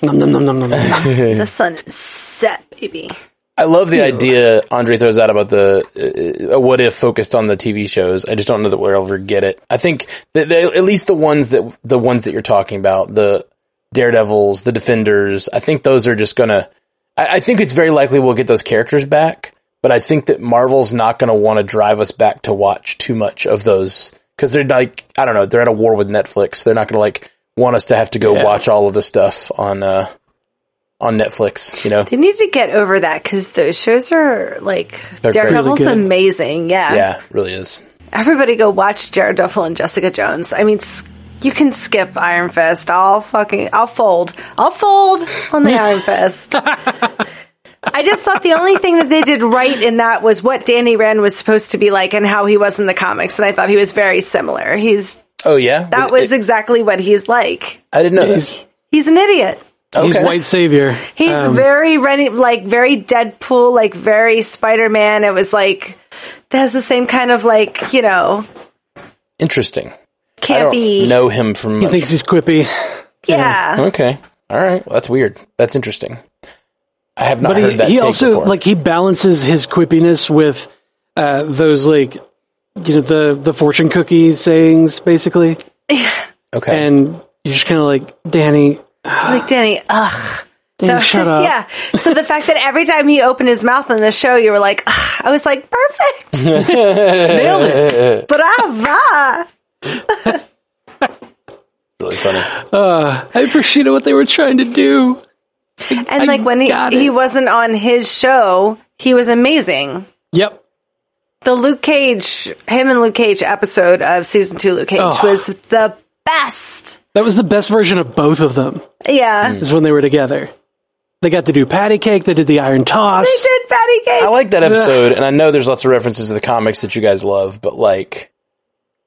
Speaker 1: Nom, nom, nom, nom, nom, nom.
Speaker 3: The sun is set, baby.
Speaker 2: I love the idea Andre throws out about the uh, uh, what if focused on the TV shows. I just don't know that we'll ever get it. I think that they, at least the ones that the ones that you're talking about, the Daredevils, the Defenders, I think those are just gonna. I, I think it's very likely we'll get those characters back, but I think that Marvel's not gonna want to drive us back to watch too much of those because they're like I don't know they're at a war with Netflix. They're not gonna like want us to have to go
Speaker 1: Yeah.
Speaker 2: watch all of the stuff on uh on Netflix. You know.
Speaker 3: They need to get over that because those shows are like
Speaker 2: They're.
Speaker 3: Daredevil's
Speaker 1: Really
Speaker 3: amazing. Yeah.
Speaker 2: Yeah, really is.
Speaker 3: Everybody go watch Daredevil and Jessica Jones. I mean, you can skip Iron Fist. I'll fucking, I'll fold. I'll fold on the Iron Fist. I just thought the only thing that they did right in that was what Danny Rand was supposed to be like and how he was in the comics. And I thought he was very similar. He's,
Speaker 2: Oh yeah,
Speaker 3: that was exactly what he's like.
Speaker 2: I didn't know
Speaker 1: He's,
Speaker 2: that.
Speaker 3: He's an idiot.
Speaker 1: He's white savior.
Speaker 3: He's
Speaker 1: Um,
Speaker 3: very ready, like very Deadpool, like very Spider Man. It was like, that has the same kind of like, you know,
Speaker 2: Interesting. I
Speaker 3: campy.
Speaker 2: don't know him from.
Speaker 1: he thinks he's quippy.
Speaker 3: Yeah.
Speaker 2: Okay. All right. Well, that's weird. That's interesting. I have not
Speaker 1: but
Speaker 2: heard
Speaker 1: he,
Speaker 2: that
Speaker 1: he
Speaker 2: take
Speaker 1: also
Speaker 2: before.
Speaker 1: like he balances his quippiness with uh, those like you know the the fortune cookies sayings basically,
Speaker 2: okay.
Speaker 1: and you're just kind of like Danny,
Speaker 3: Like Danny, ugh.
Speaker 1: Danny,
Speaker 3: No,
Speaker 1: shut up.
Speaker 3: Yeah. So the fact that every time he opened his mouth on the show, you were like, "Ugh," I was like, perfect. Nailed it. Brava.
Speaker 2: really funny.
Speaker 1: Uh, I appreciated what they were trying to do.
Speaker 3: And like when he,
Speaker 1: it.
Speaker 3: he wasn't on his show, he was amazing.
Speaker 1: Yep.
Speaker 3: The Luke Cage, him and Luke Cage episode of season two, Luke Cage
Speaker 1: Oh.
Speaker 3: was the best.
Speaker 1: That was the best version of both of them.
Speaker 3: Yeah. Mm.
Speaker 1: Is when they were together. They got to do patty cake. They did the iron toss.
Speaker 3: They did patty cake.
Speaker 2: I like that episode, and I know there's lots of references to the comics that you guys love, but like,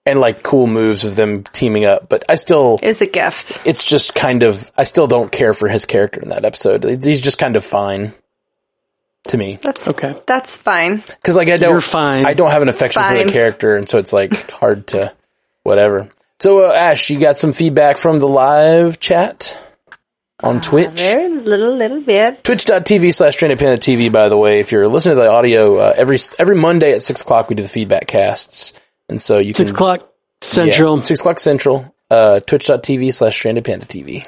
Speaker 2: and like cool moves of them teaming up. But I still,
Speaker 3: it was a gift.
Speaker 2: it's just kind of, I still don't care for his character in that episode. He's just kind of fine to me.
Speaker 3: That's
Speaker 1: Okay.
Speaker 3: That's fine.
Speaker 2: Because like I don't,
Speaker 1: You're fine.
Speaker 2: I don't have an affection for
Speaker 3: Fine.
Speaker 2: the character, and so it's like hard to whatever. So uh, Ash, you got some feedback from the live chat on Twitch.
Speaker 3: Very little, little bit.
Speaker 2: Twitch.tv slash Stranded TV, by the way, if you're listening to the audio, uh, every, every Monday at six o'clock, we do the feedback casts. And so you can.
Speaker 1: Six
Speaker 2: can,
Speaker 1: o'clock central.
Speaker 2: yeah, six o'clock central, uh, twitch.tv slash Stranded TV.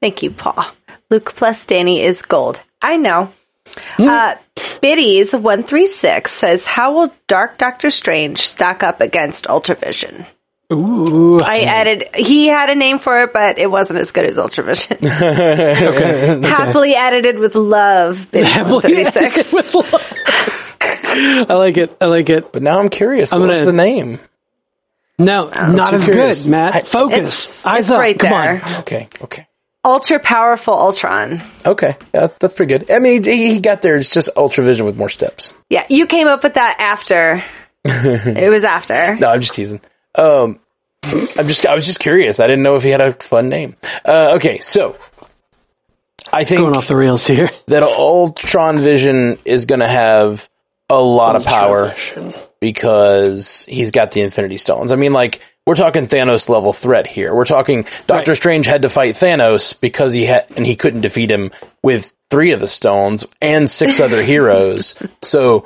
Speaker 3: Thank you, Paul. Luke plus Danny is gold. I know.
Speaker 1: Hmm.
Speaker 3: Uh, Biddies one three six says, "How will Dark Doctor Strange stack up against Ultravision?"
Speaker 1: Ooh.
Speaker 3: I added. He had a name for it, but it wasn't as good as Ultravision. okay. Happily edited with love. Biddies one three six.
Speaker 1: With love. I like it. I like it.
Speaker 2: But now I'm curious,
Speaker 1: I'm
Speaker 2: what was
Speaker 1: gonna-
Speaker 2: the name?
Speaker 1: No, oh.
Speaker 2: not
Speaker 1: as
Speaker 2: curious.
Speaker 1: good, Matt.
Speaker 2: I-
Speaker 1: Focus.
Speaker 3: It's-
Speaker 1: Eyes
Speaker 3: it's
Speaker 1: up.
Speaker 3: right
Speaker 1: Come
Speaker 3: there.
Speaker 1: on.
Speaker 2: Okay, okay.
Speaker 3: Ultra powerful Ultron.
Speaker 2: Okay, yeah, that's, that's pretty good. I mean, he, he got there. It's just Ultravision with more steps.
Speaker 3: Yeah, you came up with that after. it was after.
Speaker 2: No, I'm just teasing. Um, I'm just, I was just curious. I didn't know if he had a fun name. Uh, okay, so I think
Speaker 1: Going off the rails here.
Speaker 2: that Ultron Vision is going to have a lot of power because he's got the Infinity Stones. I mean, like we're talking Thanos level threat here. We're talking Doctor
Speaker 1: Right.
Speaker 2: Strange had to fight Thanos because he had and he couldn't defeat him with three of the stones and six other heroes. So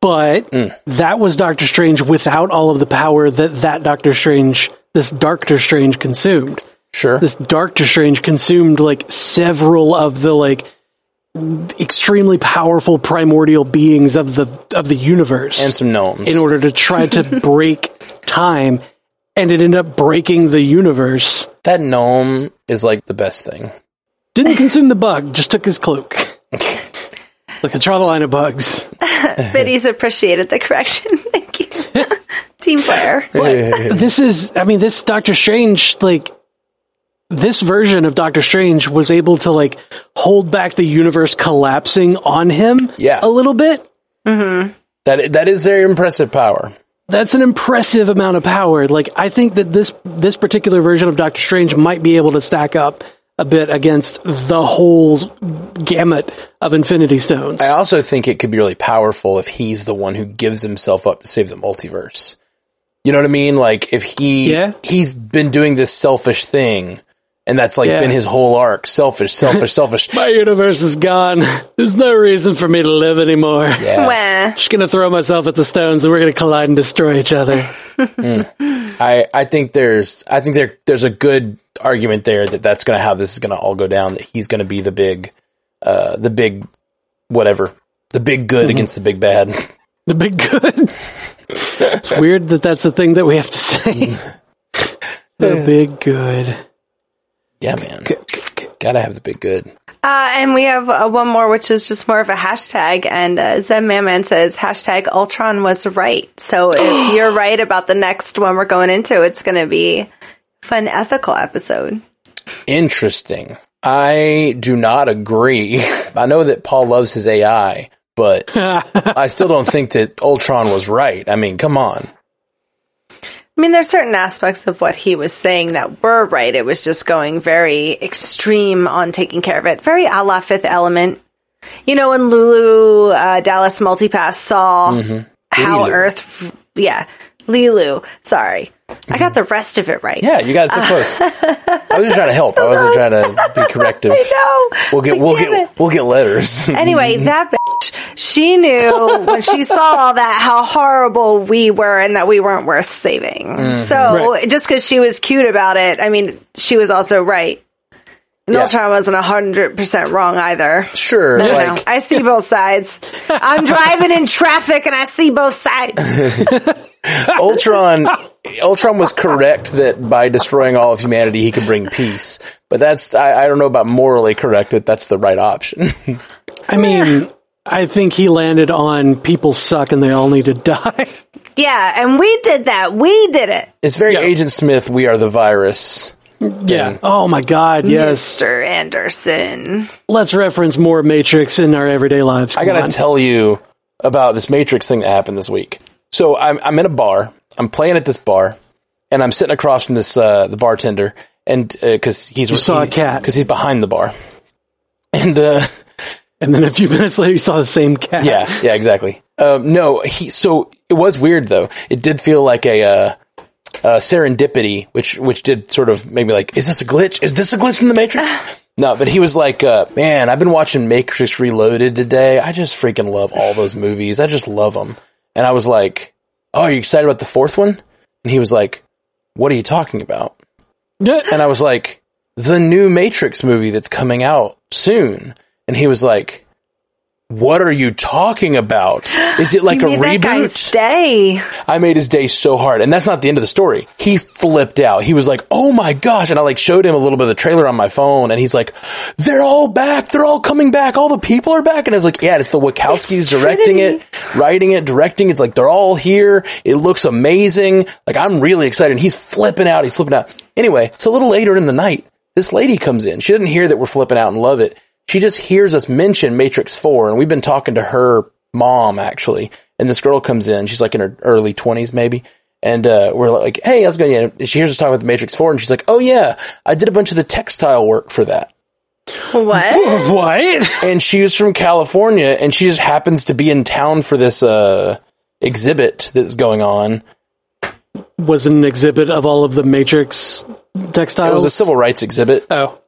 Speaker 1: But
Speaker 2: Mm.
Speaker 1: that was Doctor Strange without all of the power that that Doctor Strange, this Doctor Strange consumed.
Speaker 2: sure,
Speaker 1: This Doctor Strange consumed like several of the like extremely powerful primordial beings of the of the universe
Speaker 2: and some gnomes.
Speaker 1: in order to try to break time and it ended up breaking the universe.
Speaker 2: that gnome is like the best thing.
Speaker 1: Didn't consume the bug, just took his cloak. Look, I draw the line of bugs.
Speaker 3: Biddies appreciated the correction. Thank you. Team player.
Speaker 1: this is i mean this doctor strange like this version of doctor strange was able to like hold back the universe collapsing on him
Speaker 2: Yeah.
Speaker 1: a little bit mm-hmm.
Speaker 2: That that is very impressive power.
Speaker 1: that's an impressive amount of power like i think that this this particular version of doctor strange might be able to stack up a bit against the whole gamut of infinity stones
Speaker 2: I also think it could be really powerful if he's the one who gives himself up to save the multiverse. You know what I mean? Like if he
Speaker 1: Yeah.
Speaker 2: he's been doing this selfish thing and that's like
Speaker 1: Yeah.
Speaker 2: been his whole arc. Selfish, selfish, selfish.
Speaker 1: my universe is gone there's no reason for me to live anymore
Speaker 2: Yeah.
Speaker 3: Wah.
Speaker 1: just gonna throw myself at the stones and we're gonna collide and destroy each other mm.
Speaker 2: I I think there's I think there there's a good argument there that that's going to how this is going to all go down that he's going to be the big uh the big whatever. The big good
Speaker 1: Mm-hmm.
Speaker 2: against the big bad.
Speaker 1: The big good. it's weird that that's a thing that we have to say. the big good.
Speaker 2: yeah, man.
Speaker 1: Good, good, good.
Speaker 2: Got to have the big good.
Speaker 3: Uh, and we have uh, one more, which is just more of a hashtag. And uh, Zen Man says hashtag Ultron was right. So if you're right about the next one we're going into, it's going to be a fun ethical episode.
Speaker 2: Interesting. I do not agree. I know that Paul loves his AI, but I still don't think that Ultron was right. I mean, come on.
Speaker 3: I mean, there's certain aspects of what he was saying that were right. It was just going very extreme on taking care of it. Very a la Fifth Element. You know, when Lulu uh, Dallas Multipass saw how Earth, yeah, Leeloo, sorry, I got the rest of it right.
Speaker 2: Yeah, you got so close. I was just trying to help. I wasn't trying to be corrective.
Speaker 3: I know.
Speaker 2: We'll get we'll get
Speaker 3: it.
Speaker 2: we'll get letters.
Speaker 3: Anyway, that bitch, she knew when she saw all that how horrible we were and that we weren't worth saving.
Speaker 2: Mm-hmm.
Speaker 3: So
Speaker 1: Right.
Speaker 3: just because she was cute about it, I mean, she was also right. And
Speaker 2: Yeah.
Speaker 3: Ultron wasn't hundred percent wrong either.
Speaker 2: sure,
Speaker 3: I don't know. I see both sides. I'm driving in traffic and I see both sides.
Speaker 2: Ultron Ultron was correct that by destroying all of humanity he could bring peace. But that's I, I don't know about morally correct that that's the right option.
Speaker 1: I mean, I think he landed on people suck and they all need to die.
Speaker 3: Yeah, and we did that. We did it,
Speaker 2: it's very
Speaker 1: Yeah.
Speaker 2: Agent Smith, we are the virus.
Speaker 1: Yeah. Oh my God. Yes.
Speaker 3: Mr. Anderson.
Speaker 1: Let's reference more Matrix in our everyday lives.
Speaker 2: I gotta
Speaker 1: on.
Speaker 2: tell you about this Matrix thing that happened this week. So I'm I'm in a bar. I'm playing at this bar, and I'm sitting across from this uh, the bartender, and because he's
Speaker 1: saw a cat.
Speaker 2: because he's behind the bar, and uh,
Speaker 1: And then a few minutes later, you saw the same cat.
Speaker 2: yeah, yeah, exactly. Um, no, he. So it was weird though. It did feel like a. Uh, serendipity, which which did sort of make me like, is this a glitch? Is this a glitch in the Matrix? no, but he was like, uh, man, I've been watching Matrix Reloaded today. I just freaking love all those movies. I just love them. And I was like, oh, are you excited about the fourth one? And he was like, what are you talking about? And I was like, the new Matrix movie that's coming out soon. And he was like, what are you talking about? Is it like a
Speaker 3: made that guy
Speaker 2: reboot?
Speaker 3: stay.
Speaker 2: I made his day so hard. And that's not the end of the story. He flipped out. He was like, Oh my gosh. And I like showed him a little bit of the trailer on my phone and he's like, they're all back. They're all coming back. All the people are back. And I was like, yeah, it's the Wachowskis
Speaker 3: It's
Speaker 2: directing it, writing it, directing. It's like, they're all here. It looks amazing. Like I'm really excited. And he's flipping out. He's flipping out. Anyway, so a little later in the night, this lady comes in. She doesn't hear that we're flipping out and love it. She just hears us mention Matrix 4 and we've been talking to her mom actually. And this girl comes in. She's like in her early twenties maybe. And, uh, we're like, Hey, how's it going? And she hears us talking about the Matrix 4 and she's like, Oh yeah, I did a bunch of the textile work for that.
Speaker 3: What?
Speaker 1: What?
Speaker 2: And she was from California and she just happens to be in town for this, uh, exhibit that's going on.
Speaker 1: Was it an exhibit of all of the Matrix textiles?
Speaker 2: It was a civil rights exhibit.
Speaker 1: Oh,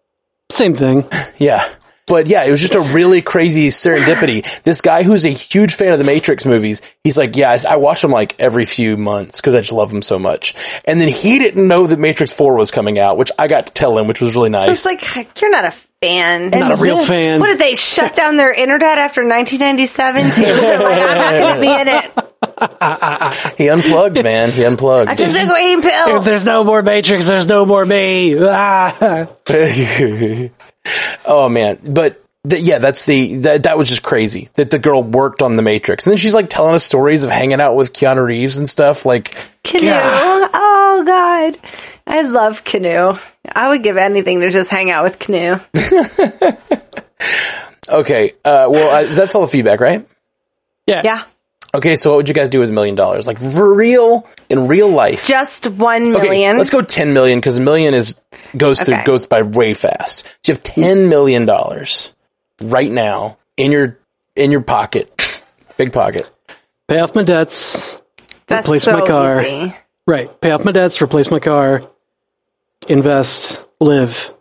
Speaker 1: same thing.
Speaker 2: Yeah. But yeah, it was just a really crazy serendipity. This guy who's a huge fan of the Matrix movies, he's like, yeah, I I watch them like every few months because I just love them so much. And then he didn't know that Matrix 4 was coming out, which I got to tell him, which was really nice.
Speaker 3: So it's like you're not a fan.
Speaker 1: Not a real
Speaker 2: then-
Speaker 1: fan.
Speaker 3: What did they shut down their internet after 1997 too? They're like, I'm not going to be in it.
Speaker 2: he unplugged, man. He unplugged.
Speaker 3: I
Speaker 2: unplugged.
Speaker 3: took the green pill.
Speaker 1: If there's no more Matrix, there's no more me. Ah.
Speaker 2: oh man. But th- yeah, that's the, that, that was just crazy that the girl worked on the Matrix. And then she's like telling us stories of hanging out with Keanu Reeves and stuff. Like,
Speaker 3: Canoe.
Speaker 1: Yeah.
Speaker 3: Oh God. I love canoe. I would give anything to just hang out with canoe.
Speaker 2: okay, uh, well, uh, that's all the feedback, right?
Speaker 1: Yeah.
Speaker 3: Yeah.
Speaker 2: Okay, so what would you guys do with a million dollars? Like for real, in real life?
Speaker 3: Just one
Speaker 2: Okay,
Speaker 3: million.
Speaker 2: let's go ten million because a million is goes through goes by way fast. So you have ten million dollars right now in your in your pocket, big pocket.
Speaker 1: Pay off my debts.
Speaker 3: That's
Speaker 1: replace
Speaker 3: so
Speaker 1: my car.
Speaker 3: easy.
Speaker 1: Right. Pay off my debts, replace my car, invest, live.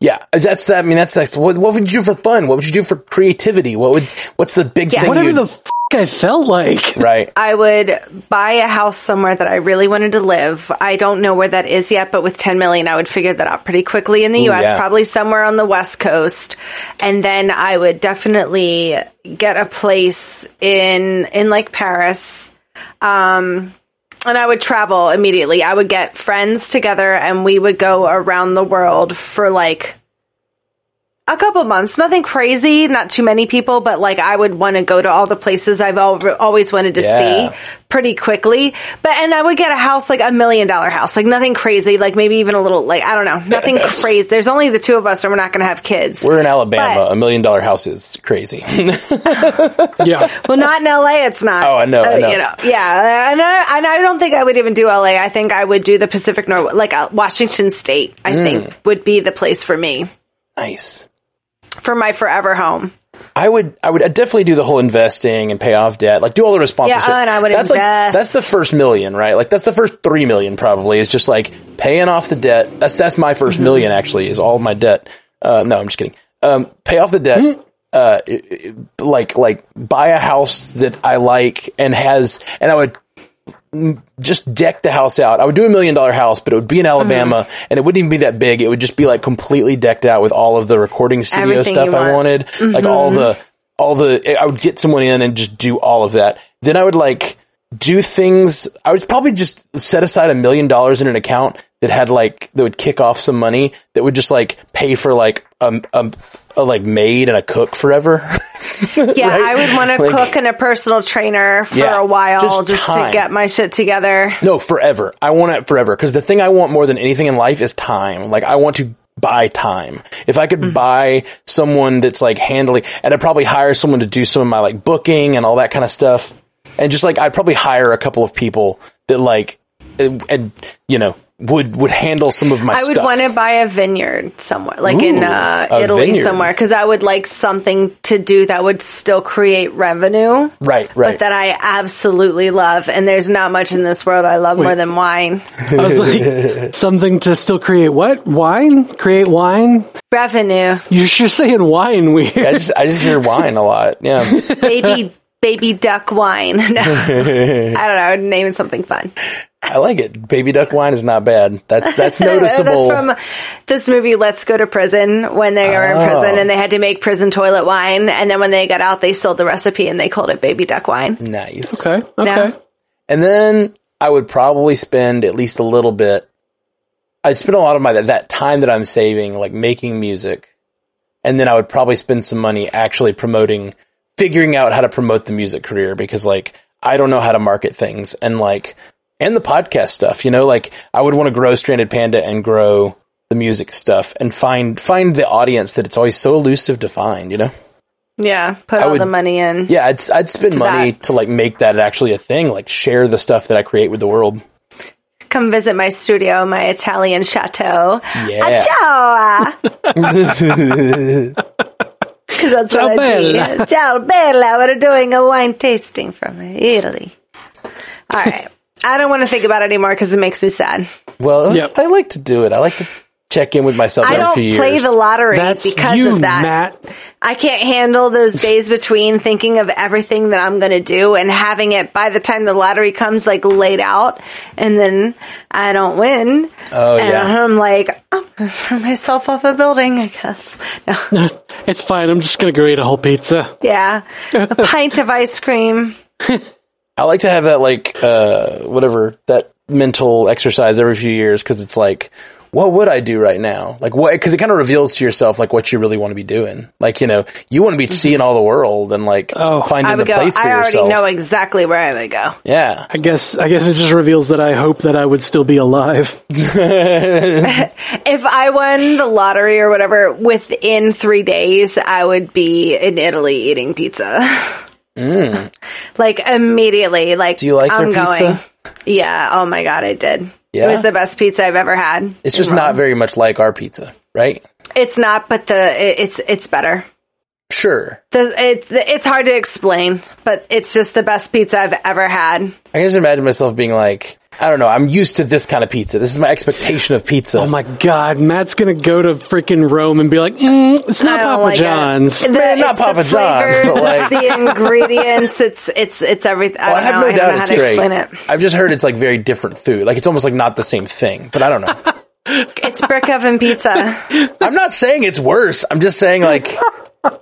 Speaker 2: Yeah, that's that. I mean, that's that's what, what would you do for fun? What would you do for creativity? What would what's the big
Speaker 3: Yeah.
Speaker 2: thing?
Speaker 1: Whatever
Speaker 2: you'd-
Speaker 1: the f- I felt like.
Speaker 2: right.
Speaker 3: I would buy a house somewhere that I really wanted to live. I don't know where that is yet, but with 10 million, I would figure that out pretty quickly in the
Speaker 2: Ooh,
Speaker 3: US,
Speaker 2: yeah.
Speaker 3: probably somewhere on the West Coast. And then I would definitely get a place in, in like Paris. Um, and I would travel immediately. I would get friends together and we would go around the world for like a couple months. Nothing crazy, not too many people, but like I would want to go to all the places I've al- always wanted to
Speaker 2: Yeah.
Speaker 3: see pretty quickly. But, and I would get a house, like a million dollar house, like nothing crazy, like maybe even a little, like, I don't know, nothing crazy. There's only the two of us and we're not going to have kids.
Speaker 2: We're in Alabama.
Speaker 3: But-
Speaker 2: a million dollar house is crazy.
Speaker 1: Yeah.
Speaker 3: well, not in LA, it's not.
Speaker 2: Oh, I know, I
Speaker 3: Uh,
Speaker 2: know.
Speaker 3: You know, yeah. And I, and I don't think I would even do LA. I think I would do the Pacific North, like uh, Washington State, I
Speaker 2: Mm.
Speaker 3: think would be the place for me,
Speaker 2: nice.
Speaker 3: For my forever home.
Speaker 2: I would, I would definitely do the whole investing and pay off debt, like do all the responsible
Speaker 3: Yeah, and I would
Speaker 2: that's
Speaker 3: invest.
Speaker 2: Like, that's the first million, right? Like that's the first three million probably is just like paying off the debt. That's, that's my 1st million actually is all my debt. Uh, no, I'm just kidding. Um, pay off the debt. Uh, it- it- like, like buy a house that I like and has, and I would just deck the house out. I would do a million dollar house, but it would be in Alabama
Speaker 3: Mm-hmm.
Speaker 2: and it wouldn't even be that big. It would just be like completely decked out with all of the recording studio
Speaker 3: Everything
Speaker 2: stuff
Speaker 3: you
Speaker 2: I
Speaker 3: want.
Speaker 2: wanted. Like all the, all the, I would get someone in and just do all of that. Then I would like do things. I would probably just set aside a million dollars in an account that had like, that would kick off some money that would just like pay for like, um, um, a like maid and a cook forever.
Speaker 3: Yeah,
Speaker 2: Right?
Speaker 3: I would want to
Speaker 2: Like-
Speaker 3: cook and a personal trainer for
Speaker 2: Yeah,
Speaker 3: a while
Speaker 2: just
Speaker 3: just, to get my shit together.
Speaker 2: No, forever. I want it forever. Cause the thing I want more than anything in life is time. Like I want to buy time. If I could mm-hmm. buy someone that's like handling, and I'd probably hire someone to do some of my like booking and all that kind of stuff. And just like, I'd probably hire a couple of people that like, and, and, you know, would, would handle some of my
Speaker 3: I would
Speaker 2: stuff.
Speaker 3: want to buy a vineyard somewhere, like in uh, Italy
Speaker 2: vineyard.
Speaker 3: somewhere, because I would like something to do that would still create revenue,
Speaker 2: Right, right.
Speaker 3: but that I absolutely love. And there's not much in this world I love more than wine.
Speaker 1: I was like, something to still create what? Wine? Create wine?
Speaker 3: Revenue,
Speaker 1: You're just saying wine weird.
Speaker 2: I just, I just hear wine a lot. Yeah.
Speaker 3: baby, baby duck wine. No, I don't know. I name it something fun.
Speaker 2: I like it. Baby duck wine is not bad. That's, that's noticeable.
Speaker 3: That's from this movie, Let's Go to Prison, when they were in
Speaker 2: Oh.
Speaker 3: prison and they had to make prison toilet wine. And then when they got out, they stole the recipe and they called it baby duck wine.
Speaker 2: nice.
Speaker 1: Okay. Okay.
Speaker 3: No.
Speaker 2: And then I would probably spend at least a little bit. I'd spend a lot of my that time that I'm saving, like making music, and then I would probably spend some money actually promoting, figuring out how to promote the music career because like I don't know how to market things and like and the podcast stuff. You know, like I would want to grow Stranded Panda and grow the music stuff and find find the audience that it's always so elusive to find. You know.
Speaker 3: Yeah, put
Speaker 2: I
Speaker 3: all
Speaker 2: would-
Speaker 3: the money in.
Speaker 2: Yeah, I'd I'd spend money
Speaker 3: that.
Speaker 2: to like make that actually a thing, like share the stuff that I create with the world.
Speaker 3: Come visit my studio, my Italian chateau.
Speaker 2: Yeah.
Speaker 3: Ciao! Because that's
Speaker 1: Ciao,
Speaker 3: what I
Speaker 1: Bella.
Speaker 3: do. Ciao, Bella. We're doing a wine tasting from Italy. All right. I don't want to think about it anymore because it makes me sad.
Speaker 2: Well,
Speaker 1: Yep.
Speaker 2: I like to do it. I like to check in with myself
Speaker 3: I
Speaker 2: every
Speaker 3: don't
Speaker 2: few
Speaker 3: play
Speaker 2: years.
Speaker 3: the lottery
Speaker 1: That's
Speaker 3: because
Speaker 1: you,
Speaker 3: of that.
Speaker 1: Matt.
Speaker 3: I can't handle those days between thinking of everything that I'm going to do and having it by the time the lottery comes like laid out and then I don't win.
Speaker 2: Oh,
Speaker 3: and
Speaker 2: yeah.
Speaker 3: I'm like, oh, I'm going to throw myself off a building, I guess. No.
Speaker 1: It's fine. I'm just gonna go eat a whole pizza.
Speaker 3: Yeah. A pint of ice cream.
Speaker 2: I like to have that like uh whatever that mental exercise every few years because it's like, what would I do right now? Like what? Because it kind of reveals to yourself like what you really want to be doing. Like you know, you want to be seeing all the world and like
Speaker 1: Oh.
Speaker 2: finding
Speaker 3: I would
Speaker 2: the
Speaker 3: go,
Speaker 2: place for
Speaker 3: I already
Speaker 2: yourself.
Speaker 3: know exactly where I would go.
Speaker 2: yeah,
Speaker 1: I guess. I guess it just reveals that I hope that I would still be alive.
Speaker 3: If I won the lottery or whatever within three days, I would be in Italy eating pizza. Like immediately. Like
Speaker 2: Mm. Do you like
Speaker 3: I'm
Speaker 2: their
Speaker 3: going.
Speaker 2: pizza?
Speaker 3: Yeah. Oh my god, I did.
Speaker 2: Yeah?
Speaker 3: It was the best pizza I've ever had.
Speaker 2: it's just
Speaker 3: in
Speaker 2: not very much like our pizza, right?
Speaker 3: It's not, but the it, it's it's better.
Speaker 2: Sure.
Speaker 3: The, it, it's hard to explain, but it's just the best pizza I've ever had.
Speaker 2: I can just imagine myself being like, I don't know, I'm used to this kind of pizza. This is my expectation of pizza.
Speaker 1: Oh my god, Matt's gonna go to freaking Rome and be like, mm, it's not Papa
Speaker 3: like it.
Speaker 1: John's.
Speaker 3: The-
Speaker 2: Man, not
Speaker 3: it's the
Speaker 2: Papa John's,
Speaker 3: flavors,
Speaker 2: but like-
Speaker 3: it's the ingredients. It's it's it's everything. I,
Speaker 2: Well, I
Speaker 3: don't
Speaker 2: have
Speaker 3: know.
Speaker 2: no
Speaker 3: I
Speaker 2: doubt it's
Speaker 3: how to
Speaker 2: great.
Speaker 3: explain it.
Speaker 2: I've just heard it's like very different food. Like it's almost like not the same thing, but I don't know.
Speaker 3: It's brick oven pizza.
Speaker 2: I'm not saying it's worse. I'm just saying like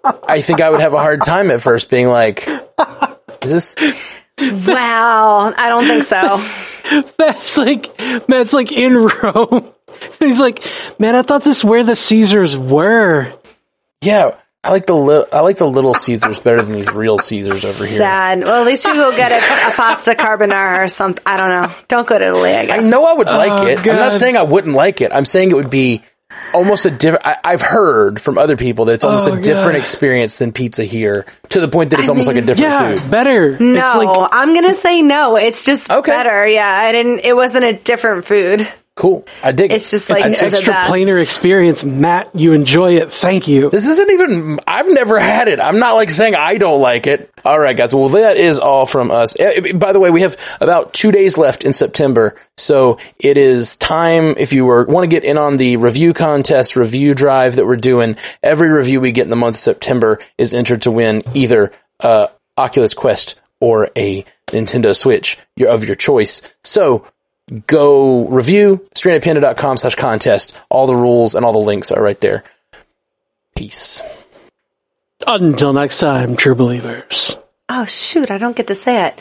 Speaker 2: I think I would have a hard time at first being like, is this?
Speaker 3: Wow, I don't think so.
Speaker 1: Matt's like, Matt's like in Rome. He's like, man, I thought this where the Caesars were.
Speaker 2: Yeah, I like the li- I like the little Caesars better than these real Caesars over here.
Speaker 3: Sad. Well, at least you go get a, a pasta carbonara or something. I don't know. Don't go to Italy. I
Speaker 2: I know I would like
Speaker 1: Oh,
Speaker 2: it. I'm not saying I wouldn't like it. I'm saying it would be almost a different. I- I've heard from other people that it's almost
Speaker 1: Oh,
Speaker 2: a different
Speaker 1: God.
Speaker 2: experience than pizza here, to the point that it's almost like a different
Speaker 1: Yeah,
Speaker 2: food.
Speaker 1: better.
Speaker 3: No,
Speaker 1: It's like,
Speaker 3: I'm gonna say no. It's just
Speaker 2: Okay.
Speaker 3: better. Yeah, I didn't. It wasn't a different food.
Speaker 2: Cool. I dig it.
Speaker 3: It's
Speaker 2: it.
Speaker 3: just like
Speaker 1: It's an
Speaker 3: the
Speaker 1: extra
Speaker 3: best.
Speaker 1: planar experience. Matt, you enjoy it. Thank you.
Speaker 2: This isn't even, I've never had it. I'm not like saying I don't like it. All right, guys. Well, that is all from us. Eh, By the way, we have about two days left in September. So it is time if you were, want to get in on the review contest, review drive that we're doing. Every review we get in the month of September is entered to win either, uh, Oculus Quest or a Nintendo Switch of your choice. So go review strandedpanda.com slash contest. All the rules and all the links are right there. Peace.
Speaker 1: Until next time, true believers.
Speaker 3: Oh shoot, I don't get to say it.